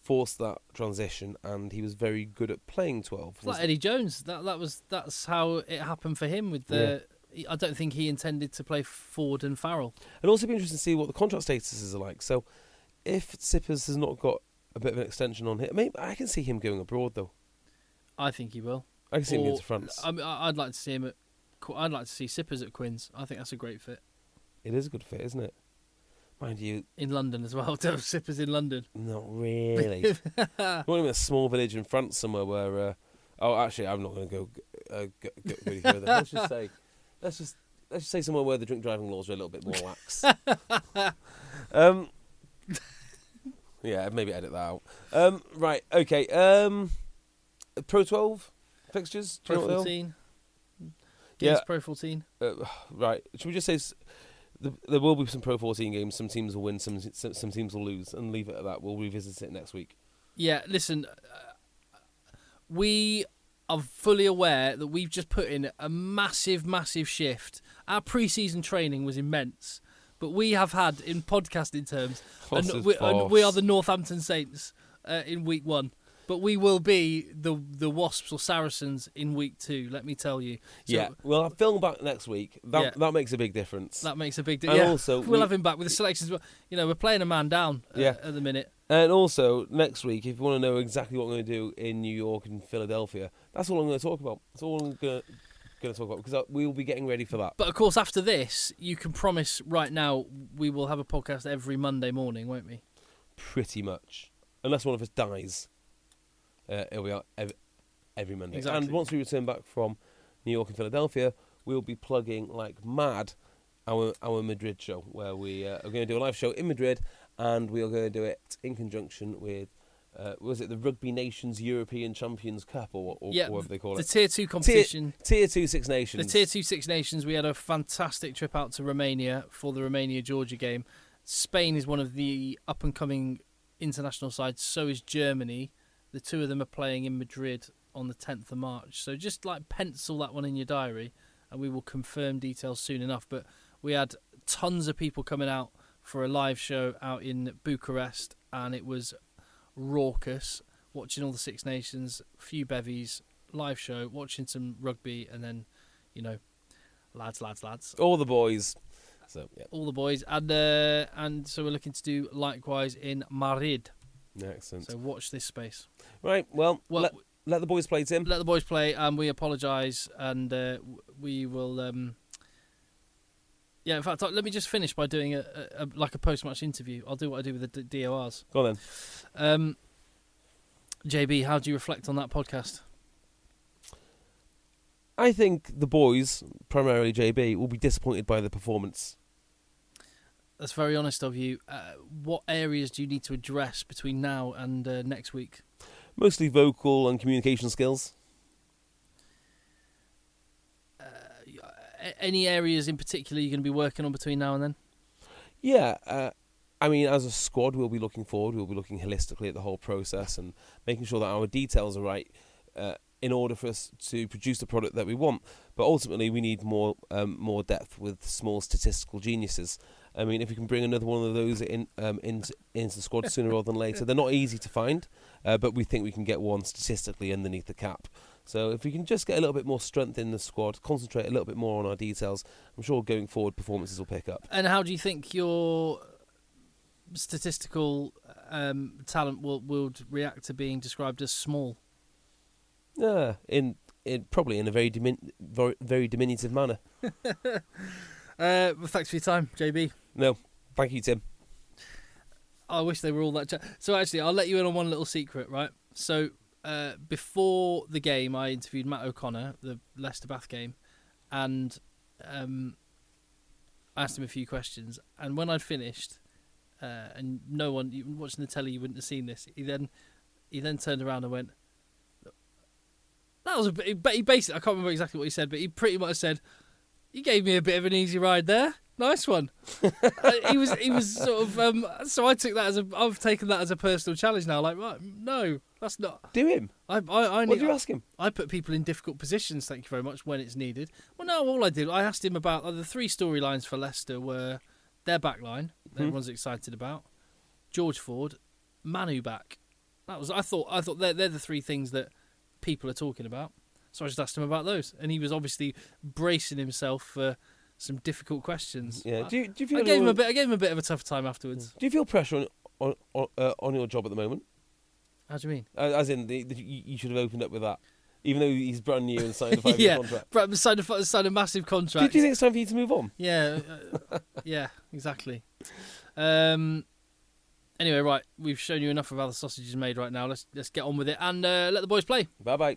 forced that transition, and he was very good at playing twelve. It's like Eddie Jones. That that was that's how it happened for him with the. I don't think he intended to play Ford and Farrell. And also be interesting to see what the contract statuses are like. So, if Sippers has not got a bit of an extension on him, maybe I can see him going abroad though. I think he will. I can see him going Or- to France. I mean, I'd like to see him at. I'd like to see Sippers at Quins. I think that's a great fit it is a good fit, isn't it? Mind you, in London as well. To have Sippers in London. not really. you want him in a small village in France somewhere where. Uh, oh, actually, I'm not going to go uh, go, go, any further. let's just say, let's just let's just say somewhere where the drink driving laws are a little bit more lax. um, yeah, maybe edit that out. Um, right, okay. Um, Pro 12 fixtures. Pro you know what they are? 14. Yeah. Pro 14. Uh, right. Should we just say there will be some Pro 14 games? Some teams will win, some some, some teams will lose, and leave it at that. We'll revisit it next week. Yeah, listen, uh, we are fully aware that we've just put in a massive, massive shift. Our pre-season training was immense, but we have had, in podcasting terms, and we, and we are the Northampton Saints uh, in week one. But we will be the the Wasps or Saracens in week two. Let me tell you. So yeah. Well, I'll film back next week. That Yeah. that makes a big difference. that makes a big difference. Yeah, also we'll we- have him back with the selections. You know, we're playing a man down uh, Yeah. at the minute. And also next week, if you want to know exactly what I'm going to do in New York and Philadelphia, that's all I'm going to talk about. That's all I'm going to going to talk about because we will be getting ready for that. But of course, after this, you can promise right now we will have a podcast every Monday morning, won't we? Pretty much, unless one of us dies, uh, it'll be out every, every Monday. Exactly. And once we return back from New York and Philadelphia, we'll be plugging like mad our our Madrid show, where we uh, are going to do a live show in Madrid, and we are going to do it in conjunction with. Uh, was it the Rugby Nations European Champions Cup or, or, yeah, whatever they call the it? The Tier two competition. Tier two Six Nations. The tier two Six Nations. We had a fantastic trip out to Romania for the Romania Georgia game. Spain is one of the up and coming international sides. So is Germany. The two of them are playing in Madrid on the 10th of March. So just like pencil that one in your diary, and we will confirm details soon enough. But we had tons of people coming out for a live show out in Bucharest, and it was raucous. Watching all the Six Nations, few bevies, live show, watching some rugby, and then, you know, lads, lads, lads, All the boys. So yeah, all the boys, and uh, and so we're looking to do likewise in Madrid. Excellent. So watch this space. right, well, Well, let, let the boys play, Tim. let the boys play, and we apologise, and uh, we will. Um, yeah, in fact, let me just finish by doing a, a, a like a post-match interview. I'll do what I do with the D- DORs. Go on then. Um, JB, how do you reflect on that podcast? I think the boys, primarily JB, will be disappointed by the performance. That's very honest of you. Uh, what areas do you need to address between now and uh, next week? Mostly vocal and communication skills. A- any areas in particular you're going to be working on between now and then? Yeah, uh, I mean, as a squad, we'll be looking forward. We'll be looking holistically at the whole process and making sure that our details are right uh, in order for us to produce the product that we want. But ultimately, we need more um, more depth with small statistical geniuses. I mean, if we can bring another one of those in um, into, into the squad sooner rather than later, they're not easy to find, uh, but we think we can get one statistically underneath the cap. So if we can just get a little bit more strength in the squad, concentrate a little bit more on our details, I'm sure going forward performances will pick up. And how do you think your statistical um, talent will will react to being described as small? Yeah, in in probably in a very dimin- very, very diminutive manner. Uh, well, thanks for your time, JB. No, thank you, Tim. I wish they were all that. Ch- so actually, I'll let you in on one little secret, right? So uh, before the game, I interviewed Matt O'Connor, the Leicester Bath game, and um, asked him a few questions, and when I'd finished, uh, and no one you- watching the telly, you wouldn't have seen this. He then he then turned around and went. That was a bit. He basically, I can't remember exactly what he said, but he pretty much said, "You gave me a bit of an easy ride there. Nice one." Uh, he was he was sort of. Um, so I took that as a. I've taken that as a personal challenge now. Like, right, no, that's not. Do him. I I, I What did you ask him? I put people in difficult positions. Thank you very much when it's needed. Well, no, all I did, I asked him about uh, the three storylines for Leicester were their back line, that everyone's excited about, George Ford, Manu back. That was I thought I thought they're, they're the three things that people are talking about. So I just asked him about those, and he was obviously bracing himself for some difficult questions. Yeah. Do you, do you feel I gave him a bit. I gave him a bit of a tough time afterwards. Do you feel pressure on on on, uh, on your job at the moment? How do you mean? Uh, As in, the, the, you you should have opened up with that, even though he's brand new and signed a five-year yeah, contract. but signed a, signed a massive contract. Do, do you think it's time for you to move on? Yeah, uh, yeah, exactly. Um, anyway, right, we've shown you enough of how the sausage is made right now. Let's let's get on with it and uh, let the boys play. Bye bye.